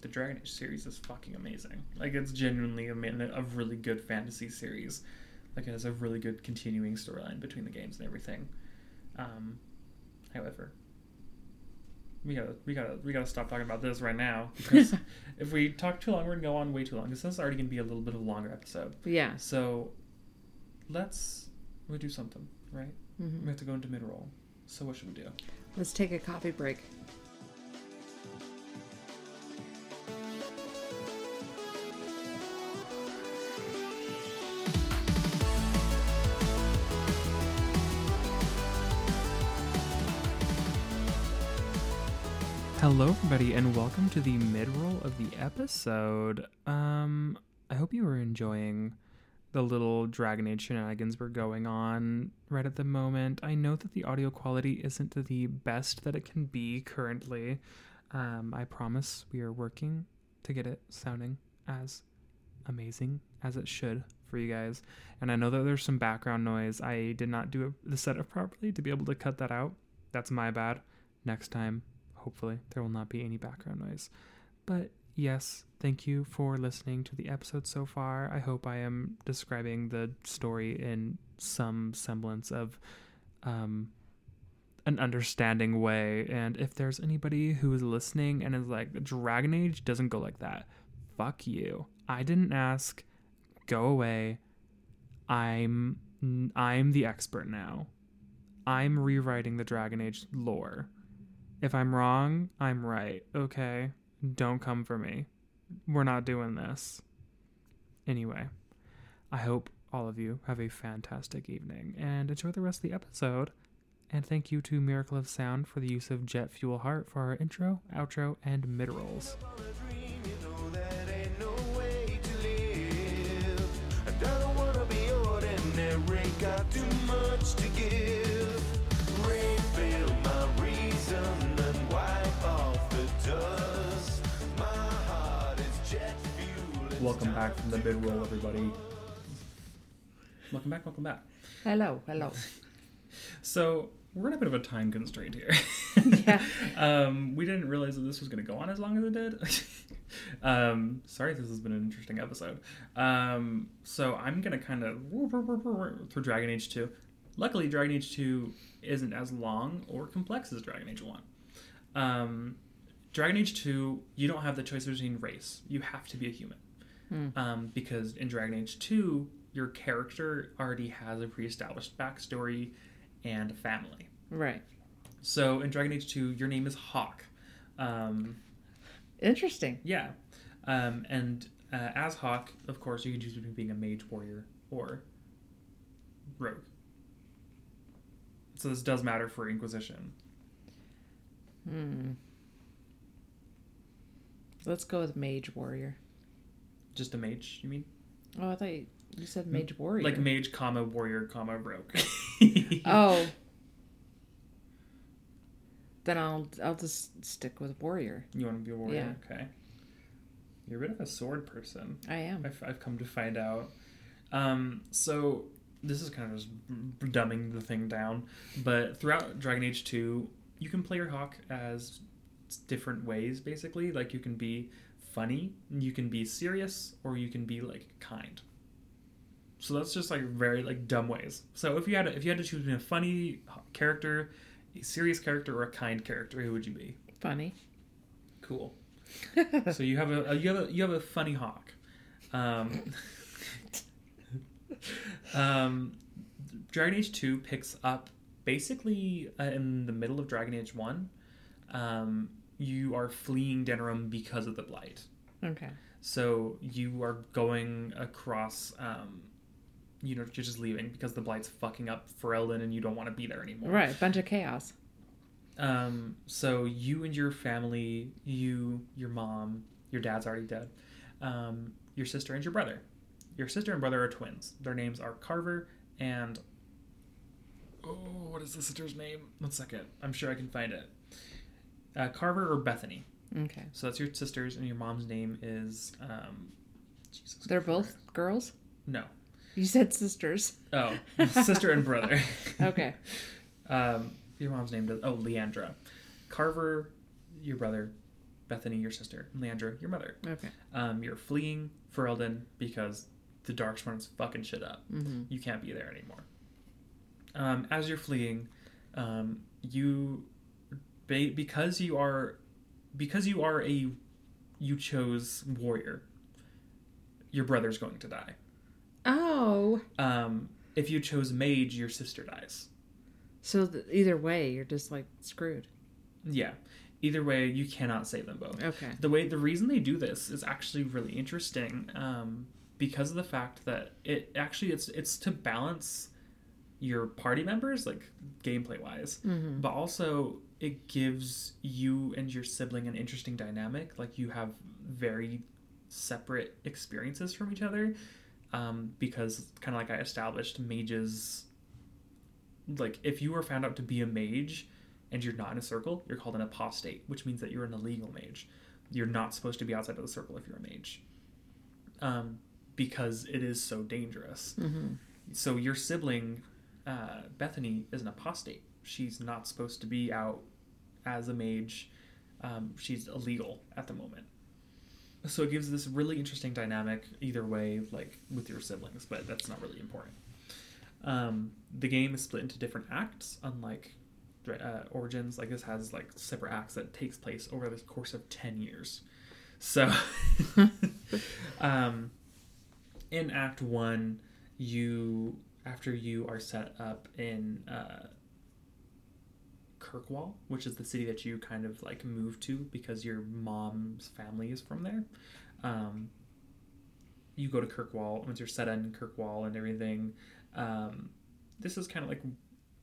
The Dragon Age series is fucking amazing. Like it's genuinely a, a really good fantasy series. Like it has a really good continuing storyline between the games and everything. Um, however, we gotta we gotta we gotta stop talking about this right now because <laughs> if we talk too long, we're gonna go on way too long. This is already gonna be a little bit of a longer episode. Yeah. So let's we do something right. We hmm have to go into mid roll. So what should we do? Let's take a coffee break. Hello, everybody, and welcome to the mid roll of the episode. Um, I hope you were enjoying the little Dragon Age shenanigans we're going on right at the moment. I know that the audio quality isn't the best that it can be currently. Um, I promise we are working to get it sounding as amazing as it should for you guys. And I know that there's some background noise. I did not do the setup properly to be able to cut that out. That's my bad. Next time, hopefully, there will not be any background noise. But yes, thank you for listening to the episode so far. I hope I am describing the story in some semblance of um, an understanding way. And if there's anybody who is listening and is like, Dragon Age doesn't go like that, fuck you. I didn't ask. Go away. I'm I'm the expert now. I'm rewriting the Dragon Age lore. If I'm wrong, I'm right. Okay? Don't come for me. We're not doing this. Anyway, I hope all of you have a fantastic evening and enjoy the rest of the episode. And thank you to Miracle of Sound for the use of Jet Fuel Heart for our intro, outro, and mid rolls. Got too much to give. Welcome back from the roll, everybody. Welcome back, welcome back. Hello, hello. <laughs> So we're in a bit of a time constraint here. <laughs> Yeah. <laughs> um, we didn't realize that this was going to go on as long as it did. um, sorry, this has been an interesting episode. Um, so I'm going to kind of through Dragon Age 2. Luckily, Dragon Age 2 isn't as long or complex as Dragon Age 1. Um, Dragon Age 2, you don't have the choice between race. You have to be a human. Um, because in Dragon Age 2, your character already has a pre established backstory and a family. Right. So in Dragon Age 2, your name is Hawke. Um, Interesting. yeah. Um, and uh, as Hawke, of course, you can choose between being a mage warrior or rogue. So this does matter for Inquisition. Hmm. Let's go with Mage Warrior. Just a mage, you mean? Oh, I thought you, you said Mage Warrior. Like mage, comma, warrior, comma, rogue. <laughs> <laughs> Oh. Then I'll I'll just stick with Warrior. You want to be a warrior? Yeah. Okay. You're a bit of a sword person. I am. I've, I've come to find out. Um, so this is kind of just dumbing the thing down, but throughout Dragon Age 2, you can play your Hawke as different ways basically. Like you can be funny, you can be serious, or you can be like kind. So that's just like very like dumb ways. So if you had to, if you had to choose between a funny character, a serious character, or a kind character, who would you be? Funny. Cool. so you have a, you have a you have a funny Hawke. Um, <laughs> um, Dragon Age Two picks up basically uh, in the middle of Dragon Age One. Um, you are fleeing Denerim because of the blight. Okay. So you are going across. Um, you know, you're just leaving because the blight's fucking up Ferelden, and you don't want to be there anymore. Right. Bunch of chaos. Um, so you and your family, you, your mom, your dad's already dead, um, your sister and your brother. Your sister and brother are twins. Their names are Carver and oh, what is the sister's name? One second. I'm sure I can find it. Uh, Carver or Bethany. Okay. So that's your sister's, and your mom's name is um, Jesus. They're Christ. both girls. no. You said sisters. Oh, <laughs> sister and brother. Okay. Um, your mom's name is oh Leandra, Carver, your brother, Bethany, your sister, and Leandra, your mother. Okay. Um, you're fleeing Ferelden because the darkspawn's fucking shit up. Mm-hmm. You can't be there anymore. Um, as you're fleeing, um, you ba- because you are because you are a you chose warrior. Your brother's going to die. Oh. Um, if you chose mage, your sister dies. So th- either way, you're just like screwed. Yeah. Either way, you cannot save them both. Okay. The way the reason they do this is actually really interesting, um, because of the fact that it actually it's it's to balance your party members like gameplay wise, Mm-hmm. but also it gives you and your sibling an interesting dynamic. Like you have very separate experiences from each other, um, because kind of like I established, mages. Like if you were found out to be a mage, and you're not in a circle, you're called an apostate, which means that you're an illegal mage. You're not supposed to be outside of the circle if you're a mage, um, because it is so dangerous. Mm-hmm. So your sibling, uh, Bethany, is an apostate. She's not supposed to be out as a mage. Um, she's illegal at the moment. So it gives this really interesting dynamic either way, like with your siblings, but that's not really important. Um, the game is split into different acts, unlike uh, Origins. Like this has like separate acts that takes place over the course of ten years. So, <laughs> um, in Act One, you after you are set up in uh, Kirkwall, which is the city that you kind of like moved to because your mom's family is from there. Um, you go to Kirkwall once you're set in Kirkwall and everything. Um, this is kind of like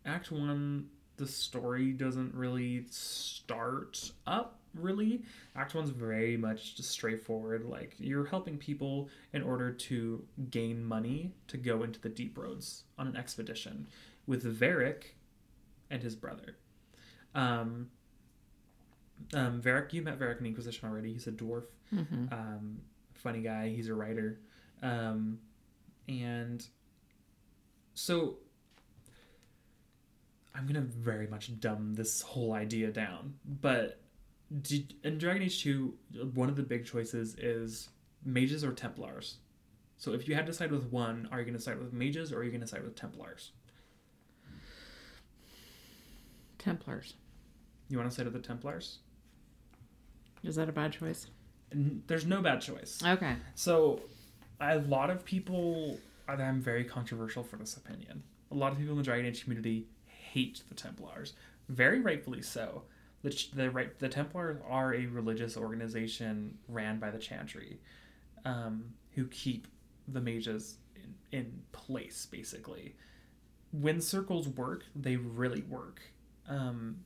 Act One. The story doesn't really start up really. Act One's very much just straightforward. Like you're helping people in order to gain money to go into the deep roads on an expedition with Varric and his brother. Um, um, Varric, you met Varric in Inquisition already. He's a dwarf, Mm-hmm. um, funny guy. He's a writer, um, and so I'm gonna very much dumb this whole idea down. But did, in Dragon Age Two, one of the big choices is mages or Templars. So if you had to side with one, are you gonna side with mages or are you gonna side with Templars? Templars. You want to say to the Templars? Is that a bad choice? There's no bad choice. Okay. So, a lot of people, I'm very controversial for this opinion. A lot of people in the Dragon Age community hate the Templars, very rightfully so. The the right the Templars are a religious organization ran by the Chantry, um, who keep the mages in, in place basically. When circles work, they really work. Um,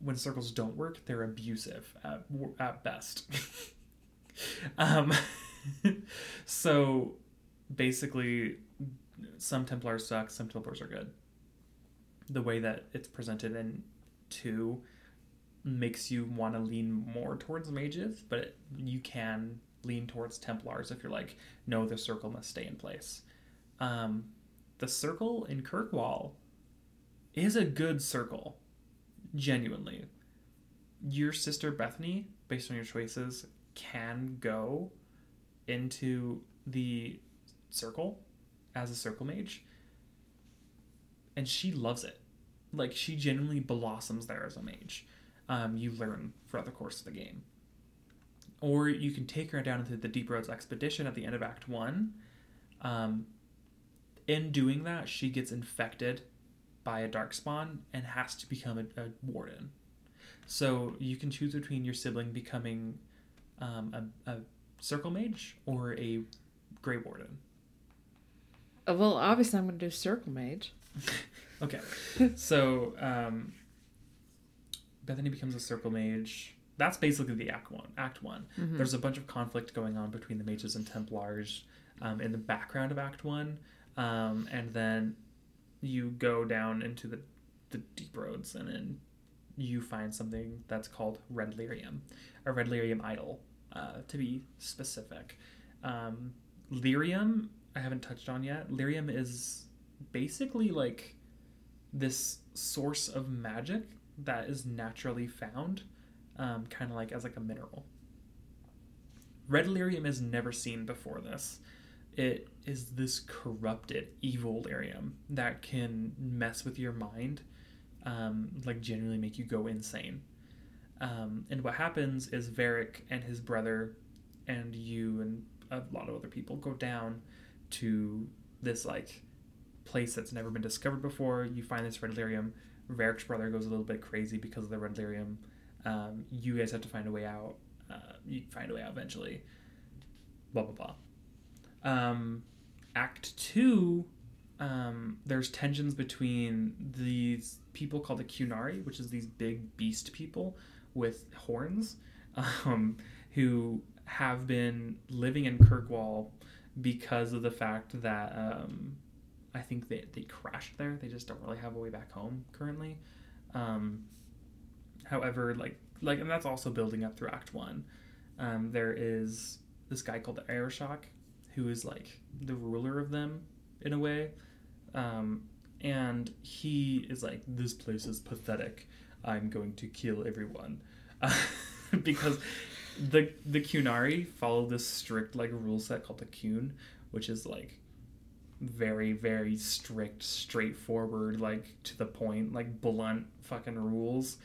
when circles don't work, they're abusive at, at best. <laughs> um, <laughs> so basically, some Templars suck, some Templars are good. The way that it's presented in two makes you want to lean more towards mages, but it, you can lean towards Templars if you're like, no, the circle must stay in place. Um, the circle in Kirkwall is a good circle, genuinely. Your sister Bethany, based on your choices, can go into the circle as a circle mage, and she loves it. Like she genuinely blossoms there as a mage. Um, you learn throughout the course of the game, or you can take her down into the Deep Roads expedition at the end of Act One. Um, in doing that, she gets infected by a darkspawn and has to become a, a warden. So you can choose between your sibling becoming um, a, a circle mage or a gray warden. Uh, Well, obviously, I'm going to do Circle Mage. <laughs> Okay, so um, Bethany becomes a circle mage. That's basically the act one. Act one. There's a bunch of conflict going on between the mages and Templars um, in the background of Act one, um, and then you go down into the the deep roads, and then you find something that's called red lyrium, a red lyrium idol, uh, to be specific. Um, lyrium, I haven't touched on yet. Lyrium is basically like this source of magic that is naturally found, um, kind of like as like a mineral. Red lyrium is never seen before this. It is this corrupted, evil lyrium that can mess with your mind, um, like genuinely make you go insane. Um, and what happens is Varric and his brother, and you and a lot of other people go down to this like place that's never been discovered before. You find this red lyrium. Varric's brother goes a little bit crazy because of the red lyrium. Um, you guys have to find a way out. Uh, you find a way out eventually. Blah blah blah. Um, act two um, there's tensions between these people called the Qunari, which is these big beast people with horns, <laughs> um, who have been living in Kirkwall because of the fact that um, I think they, they crashed there. They just don't really have a way back home currently. Um, however, like like, and that's also building up through Act One. Um, there is this guy called the Arishok, who is like the ruler of them in a way, um, and he is like, "This place is pathetic. I'm going to kill everyone," <laughs> because the the Qunari follow this strict like rule set called the Qun, which is like very very strict, straightforward, like to the point, like blunt fucking rules.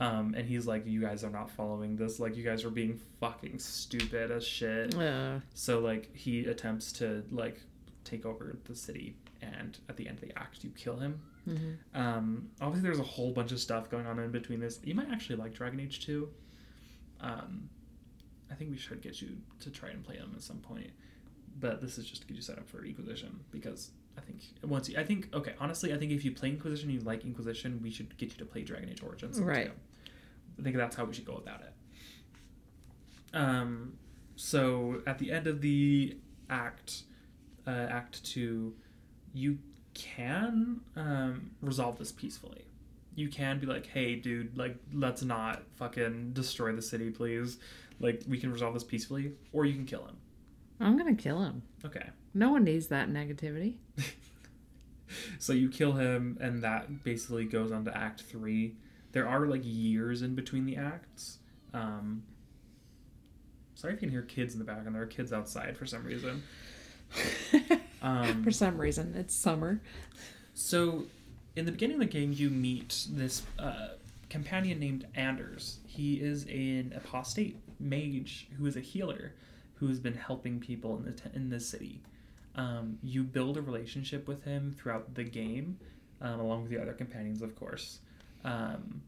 Um, and he's like, you guys are not following this. Like, you guys are being fucking stupid as shit. Uh, So like he attempts to like take over the city, and at the end of the act, you kill him. mhm. Um, obviously, there's a whole bunch of stuff going on in between this. You might actually like Dragon Age 2. Um, I think we should get you to try and play them at some point. But this is just to get you set up for Inquisition because I think once you, I think okay, honestly, I think if you play Inquisition, you like Inquisition, we should get you to play Dragon Age Origins. Right. too. I think that's how we should go about it. Um, so at the end of the act, uh, Act Two, you can um, resolve this peacefully. You can be like, "Hey, dude, like, let's not fucking destroy the city, please. Like, we can resolve this peacefully, or you can kill him." I'm gonna kill him. Okay. No one needs that negativity. <laughs> So you kill him, and that basically goes on to Act Three. There are like years in between the acts. Um, sorry if you can hear kids in the background. There are kids outside for some reason. <laughs> Um, For some reason, it's summer. So, in the beginning of the game, you meet this uh, companion named Anders. He is an apostate mage who is a healer who has been helping people in the t- in the city. Um, you build a relationship with him throughout the game, um, along with the other companions, of course. Um,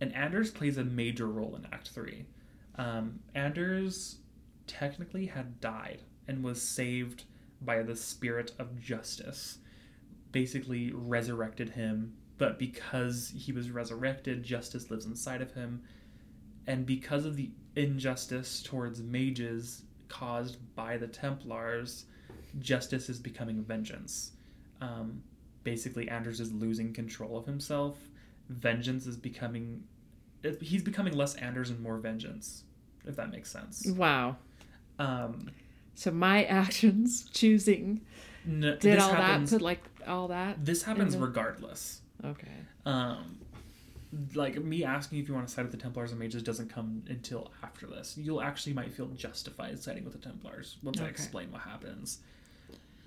and Anders plays a major role in Act Three. Um, Anders technically had died and was saved by the spirit of justice basically resurrected him, but because he was resurrected, justice lives inside of him. And because of the injustice towards mages caused by the Templars, justice is becoming vengeance. Um, basically, Anders is losing control of himself. Vengeance is becoming. it- He's becoming less Anders and more vengeance, if that makes sense. Wow. Um, So my <laughs> actions, choosing, did all happens, that, put like all that. This happens the- regardless. Okay. um like me asking if you want to side with the templars and mages doesn't come until after this you'll actually might feel justified siding with the templars once i explain what happens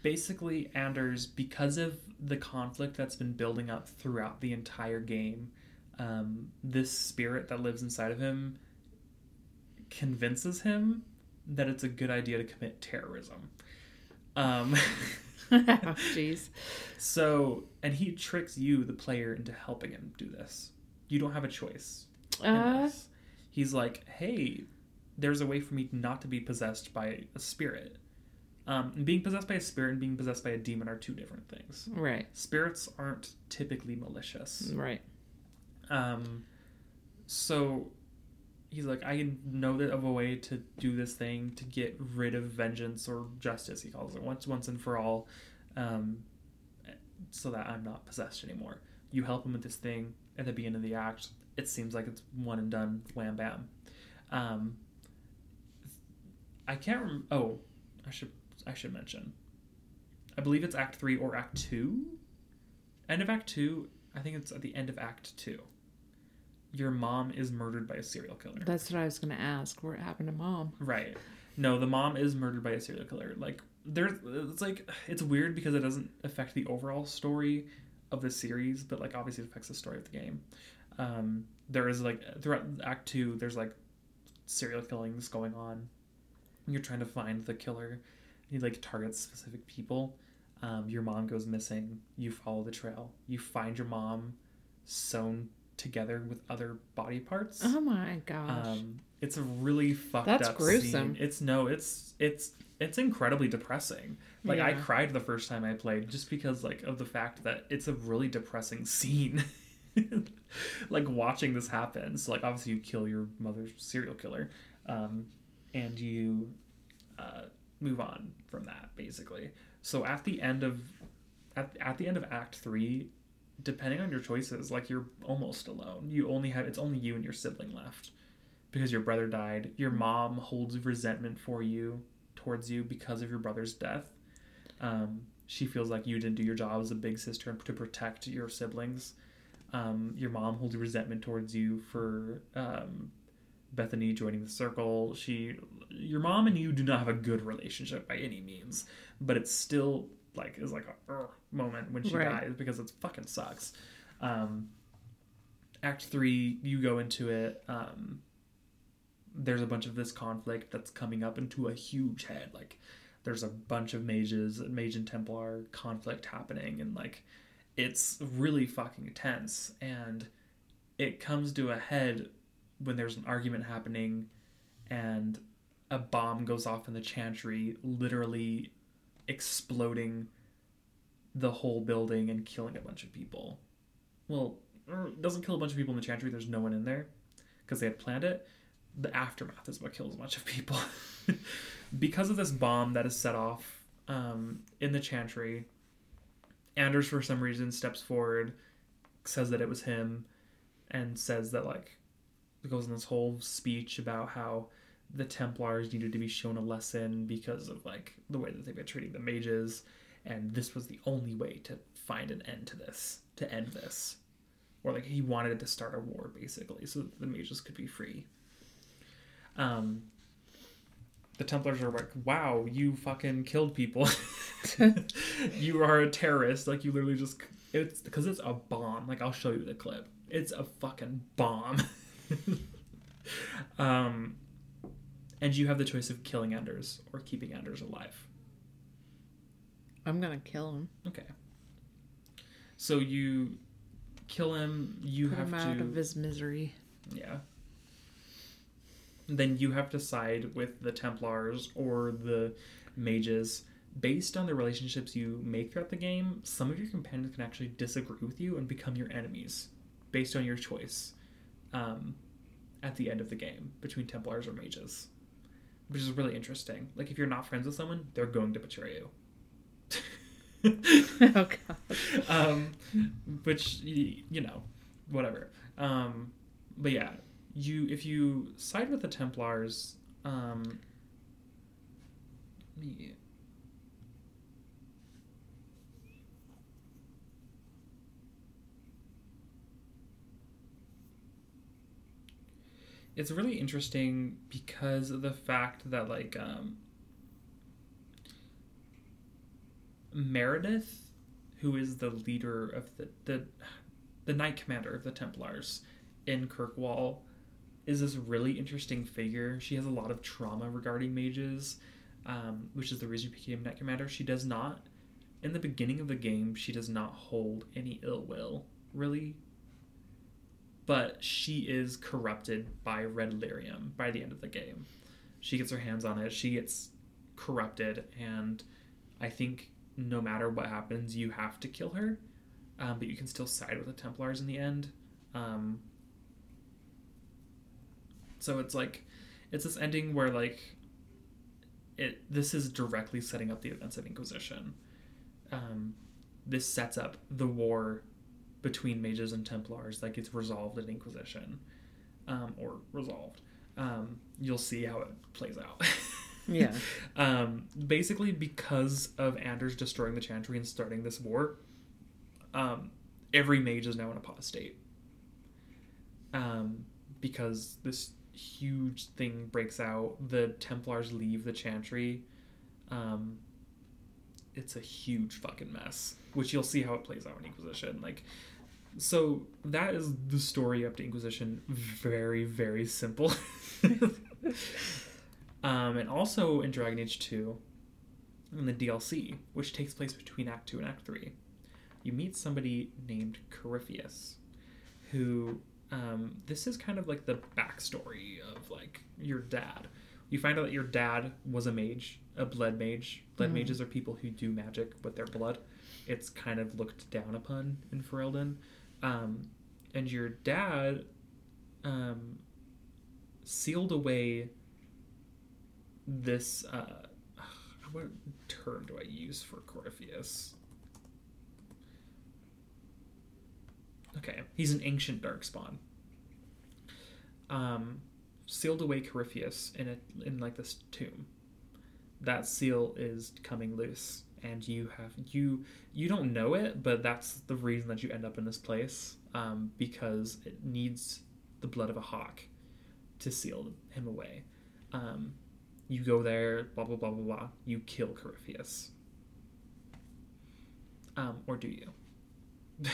basically anders because of the conflict that's been building up throughout the entire game um, this spirit that lives inside of him convinces him that it's a good idea to commit terrorism um <laughs> Jeez. <laughs> So, and he tricks you, the player, into helping him do this. You don't have a choice. Uh. He's like, hey, there's a way for me not to be possessed by a spirit. Um, and being possessed by a spirit and being possessed by a demon are two different things. right. Spirits aren't typically malicious. Right. Um, so he's like, I know that of a way to do this thing to get rid of vengeance or justice. He calls it once, once and for all, um, so that I'm not possessed anymore. You help him with this thing at the beginning of the act. It seems like it's one and done. Wham bam. Um, I can't. Rem- oh, I should. I should mention. I believe it's Act Three or Act Two. End of Act Two. I think it's at the end of Act Two. Your mom is murdered by a serial killer. That's what I was gonna ask. What happened to mom? Right. No, the mom is murdered by a serial killer. Like there's it's like it's weird because it doesn't affect the overall story of the series, but like obviously it affects the story of the game. Um, there is like throughout Act Two, there's like serial killings going on. You're trying to find the killer. He like targets specific people. Um, your mom goes missing. You follow the trail. You find your mom sewn together with other body parts. Oh my gosh. Um, It's a really fucked That's up gruesome. scene. It's no, it's it's it's incredibly depressing. Like I cried the first time I played just because like of the fact that it's a really depressing <laughs> scene. like watching this happen. So like obviously you kill your mother's serial killer, um, and you uh, move on from that basically. So at the end of at, at the end of Act Three, depending on your choices, like you're almost alone. You only have it's only you and your sibling left because your brother died. Your mom holds resentment for you towards you because of your brother's death. Um, she feels like you didn't do your job as a big sister to protect your siblings. Um, your mom holds resentment towards you for um, Bethany joining the circle. She, your mom and you do not have a good relationship by any means, but it's still like is like a "Ugh" moment when she Right. dies because it fucking sucks. Um, act three, you go into it. Um, there's a bunch of this conflict that's coming up into a huge head. Like, there's a bunch of mages, mage and Templar conflict happening, and like, it's really fucking tense. And it comes to a head when there's an argument happening, and a bomb goes off in the chantry, literally exploding the whole building and killing a bunch of people. Well, er, it doesn't kill a bunch of people in the chantry. There's no one in there because they had planned it. The aftermath is what kills a bunch of people. <laughs> because of this bomb that is set off um, in the chantry, Anders, for some reason, steps forward, says that it was him, and says that, like, goes in this whole speech about how the Templars needed to be shown a lesson because of, like, the way that they've been treating the mages, and this was the only way to find an end to this, to end this. Or, like, he wanted to start a war, basically, so that the mages could be free. Um, the Templars are like, wow, you fucking killed people. <laughs> you are a terrorist. Like, you literally just. It's because it's a bomb. Like, I'll show you the clip. It's a fucking bomb. <laughs> <laughs> um, and you have the choice of killing Anders or keeping Anders alive. I'm gonna kill him. Okay. So you kill him. You Put have him to. out of his misery. Yeah. Then you have to side with the Templars or the mages. Based on the relationships you make throughout the game, some of your companions can actually disagree with you and become your enemies based on your choice um, at the end of the game between Templars or mages, which is really interesting. Like, if you're not friends with someone, they're going to betray you. <laughs> oh god. um, which you know, whatever. Um, but yeah, you if you side with the Templars, um, me- It's really interesting because of the fact that like um, Meredith, who is the leader of the the the Knight Commander of the Templars in Kirkwall, is this really interesting figure. She has a lot of trauma regarding mages, um, which is the reason she became Knight Commander. She does not, in the beginning of the game, she does not hold any ill will, really. But she is corrupted by Red Lyrium by the end of the game. She gets her hands on it. She gets corrupted, and I think no matter what happens, you have to kill her. Um, but you can still side with the Templars in the end. Um, so it's like, it's this ending where like, it this is directly setting up the events of Inquisition. Um, this sets up the war between mages and Templars, like it's resolved in Inquisition, um, or resolved. Um, you'll see how it plays out. <laughs> Yeah. um, basically, because of Anders destroying the Chantry and starting this war, um, every mage is now in apostate. Um, because this huge thing breaks out, the Templars leave the Chantry. Um, it's a huge fucking mess, which you'll see how it plays out in Inquisition. Like, so that is the story up to Inquisition. Very, very simple. <laughs> um, and also in Dragon Age 2, in the DLC, which takes place between Act 2 and Act 3, you meet somebody named Corypheus, who um, this is kind of like the backstory of like your dad. You find out that your dad was a mage, a blood mage. Blood mages are people who do magic with their blood. It's kind of looked down upon in Ferelden. Um, and your dad um, sealed away this. Uh, <sighs> what term do I use for Corypheus? Okay, he's an ancient darkspawn. Um, sealed away Corypheus in a in like this tomb. That seal is coming loose, and you have you you don't know it, but that's the reason that you end up in this place. Um, because it needs the blood of a Hawke to seal him away. Um, you go there, blah blah blah blah blah. You kill Corypheus. Um, or do you? <laughs>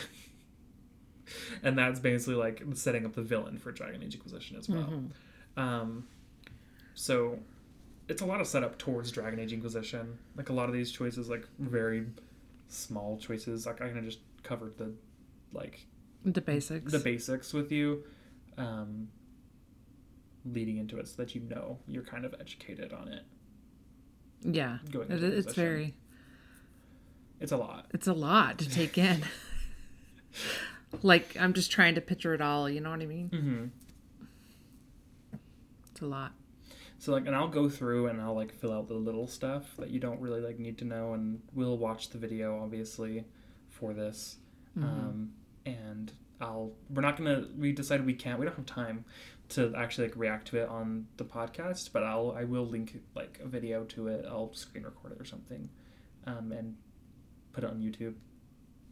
and that's basically like setting up the villain for Dragon Age Inquisition as well. Um, so it's a lot of setup towards Dragon Age Inquisition. Like a lot of these choices, like very small choices. Like I kind of just covered the like The basics. the basics with you, um, leading into it, so that you know you're kind of educated on it. yeah. Going It, it's very. It's a lot. It's a lot to take in. <laughs> like I'm just trying to picture it all. You know what I mean? Mm-hmm. It's a lot. So like, and I'll go through and I'll like fill out the little stuff that you don't really like need to know, and we'll watch the video obviously for this. Um, and I'll we're not gonna we decided we can't we don't have time to actually like react to it on the podcast, but I'll I will link like a video to it. I'll screen record it or something, um, and put it on YouTube.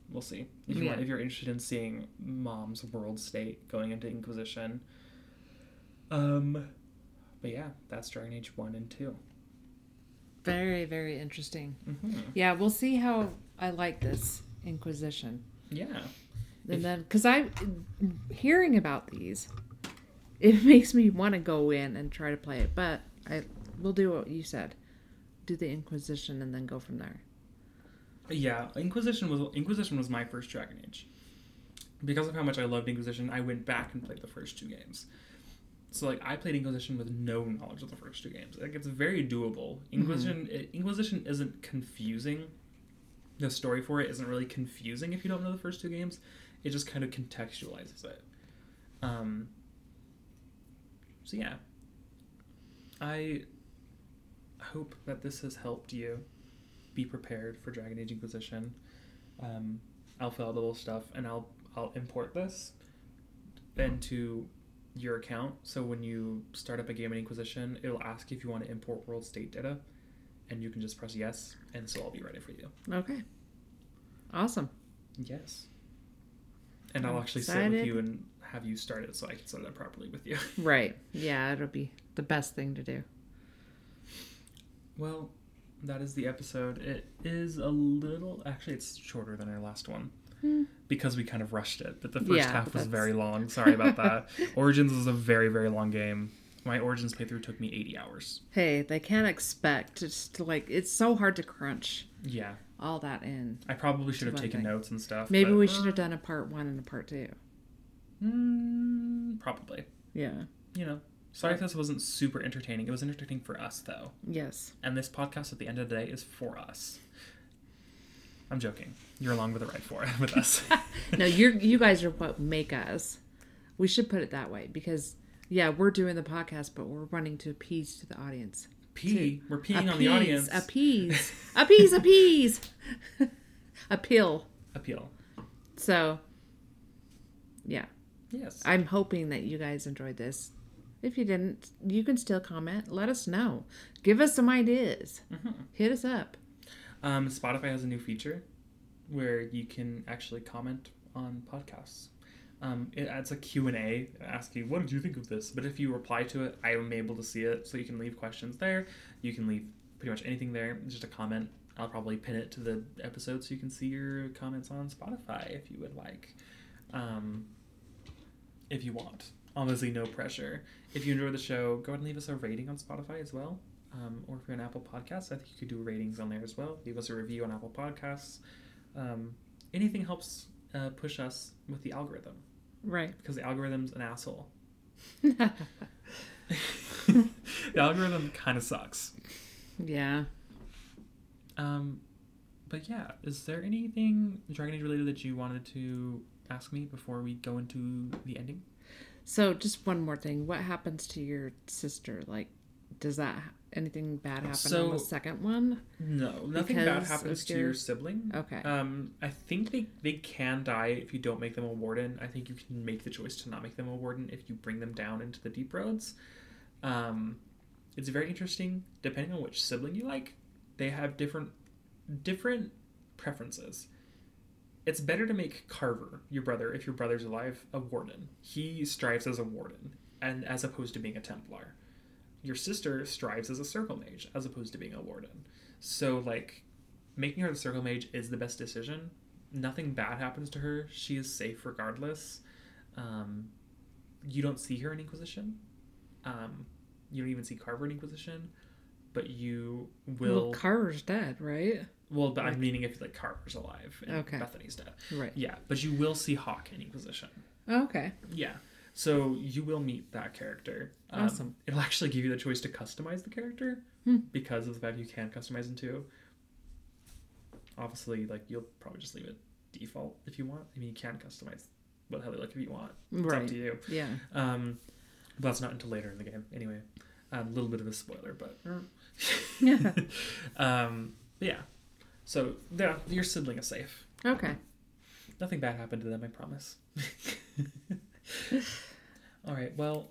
We'll see if you want if you're interested in seeing Mom's world state going into Inquisition. Um, but yeah, that's Dragon Age one and two. Very, very interesting. Mm-hmm. Yeah, we'll see how I like this Inquisition. Yeah. And then, because I'm hearing about these, it <laughs> makes me want to go in and try to play it. But I will do what you said, do the Inquisition and then go from there. Yeah, Inquisition was Inquisition was my first Dragon Age. Because of how much I loved Inquisition, I went back and played the first two games. So like I played Inquisition with no knowledge of the first two games. Like it's very doable. Inquisition it- Inquisition isn't confusing. The story for it isn't really confusing if you don't know the first two games. It just kind of contextualizes it. Um so yeah. I hope that this has helped you be prepared for Dragon Age Inquisition. Um, I'll fill out the little stuff and I'll I'll import this into your account. So when you start up a game in Inquisition, it'll ask if you want to import world state data, and you can just press yes, and so I'll be ready for you. Okay. Awesome. Yes. And I'll I'm actually sit with you and have you start it so I can set it up properly with you. <laughs> Right. Yeah, it'll be the best thing to do. Well, that is the episode. It is a little actually it's shorter than our last one. Because we kind of rushed it, but the first Yeah, half was that's- very long. <laughs> Sorry about that. Origins was a very, very long game. My Origins playthrough took me 80 hours. Hey, they can't expect just to like, it's so hard to crunch Yeah. all that in. I probably should have taken thing. notes and stuff. Maybe but, we uh, should have done a part one and a part two. Mm, probably. Yeah. You know. Sorry if this wasn't super entertaining. It was entertaining for us, though. Yes. And this podcast at the end of the day is for us. I'm joking. You're along with the ride for it with us. <laughs> no, you're you guys are what make us. We should put it that way because yeah, we're doing the podcast, but we're running to appease to the audience. Pee. We're peeing on Appease, the audience. Appease, appease, appease. <laughs> Appeal. Appeal. So, yeah, Yes. I'm hoping that you guys enjoyed this. If you didn't, you can still comment. Let us know. Give us some ideas. Mm-hmm. Hit us up. Um, Spotify has a new feature where you can actually comment on podcasts. Um, it adds a Q&A asking, what did you think of this? But if you reply to it, I am able to see it. So you can leave questions there. You can leave pretty much anything there. Just a comment. I'll probably pin it to the episode so you can see your comments on Spotify if you would like. Um, if you want. Obviously, no pressure. If you enjoy the show, go ahead and leave us a rating on Spotify as well. Um, or if you're on Apple Podcasts, I think you could do ratings on there as well. Leave us a review on Apple Podcasts. Um, anything helps uh, push us with the algorithm. Right. because the algorithm's an asshole. <laughs> the algorithm kind of sucks. yeah. Um, but yeah, is there anything Dragon Age related that you wanted to ask me before we go into the ending? So just one more thing. What happens to your sister? Like, does that anything bad happen So- on the second one? No, nothing bad happens to your- your sibling. Okay. Um, I think they they can die if you don't make them a warden. I think you can make the choice to not make them a warden if you bring them down into the deep roads. Um, it's very interesting. Depending on which sibling you like, they have different different preferences. It's better to make Carver, your brother, if your brother's alive, a warden. He strives as a warden, and as opposed to being a Templar. Your sister strives as a circle mage, as opposed to being a warden. So, like, making her the circle mage is the best decision. Nothing bad happens to her. She is safe regardless. Um, you don't see her in Inquisition. Um, you don't even see Carver in Inquisition, but you will. Well, Carver's dead, right? Well, but I'm meaning if like Carver's alive and Okay. Bethany's dead. Right. Yeah, but you will see Hawke in Inquisition. Oh, okay. Yeah. So you will meet that character. Um, Awesome. It'll actually give you the choice to customize the character Hmm. because of the fact you can customize into. Obviously, like you'll probably just leave it default if you want. I mean, you can customize what hell they look if you want. It's Right. up to you. Yeah. Um, but that's not until later in the game. Anyway, a little bit of a spoiler, but <laughs> Yeah. um, yeah. So yeah, your sibling is safe. Okay. Nothing bad happened to them, I promise. <laughs> All right, well,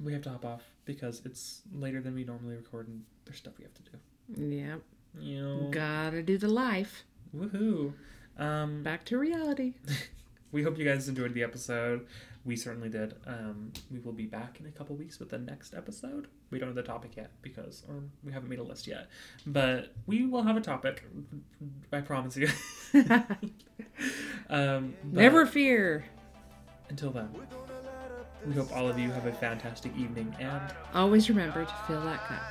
we have to hop off because it's later than we normally record and there's stuff we have to do. Yep. You know, Gotta do the life. woohoo. Um, Back to reality. <laughs> we hope you guys enjoyed the episode. We certainly did. Um, we will be back in a couple weeks with the next episode. We don't have the topic yet because, or we haven't made a list yet, but we will have a topic. I promise you. <laughs> <laughs> um, but Never fear. Until then, we hope all of you have a fantastic evening and Always remember to fill that cup.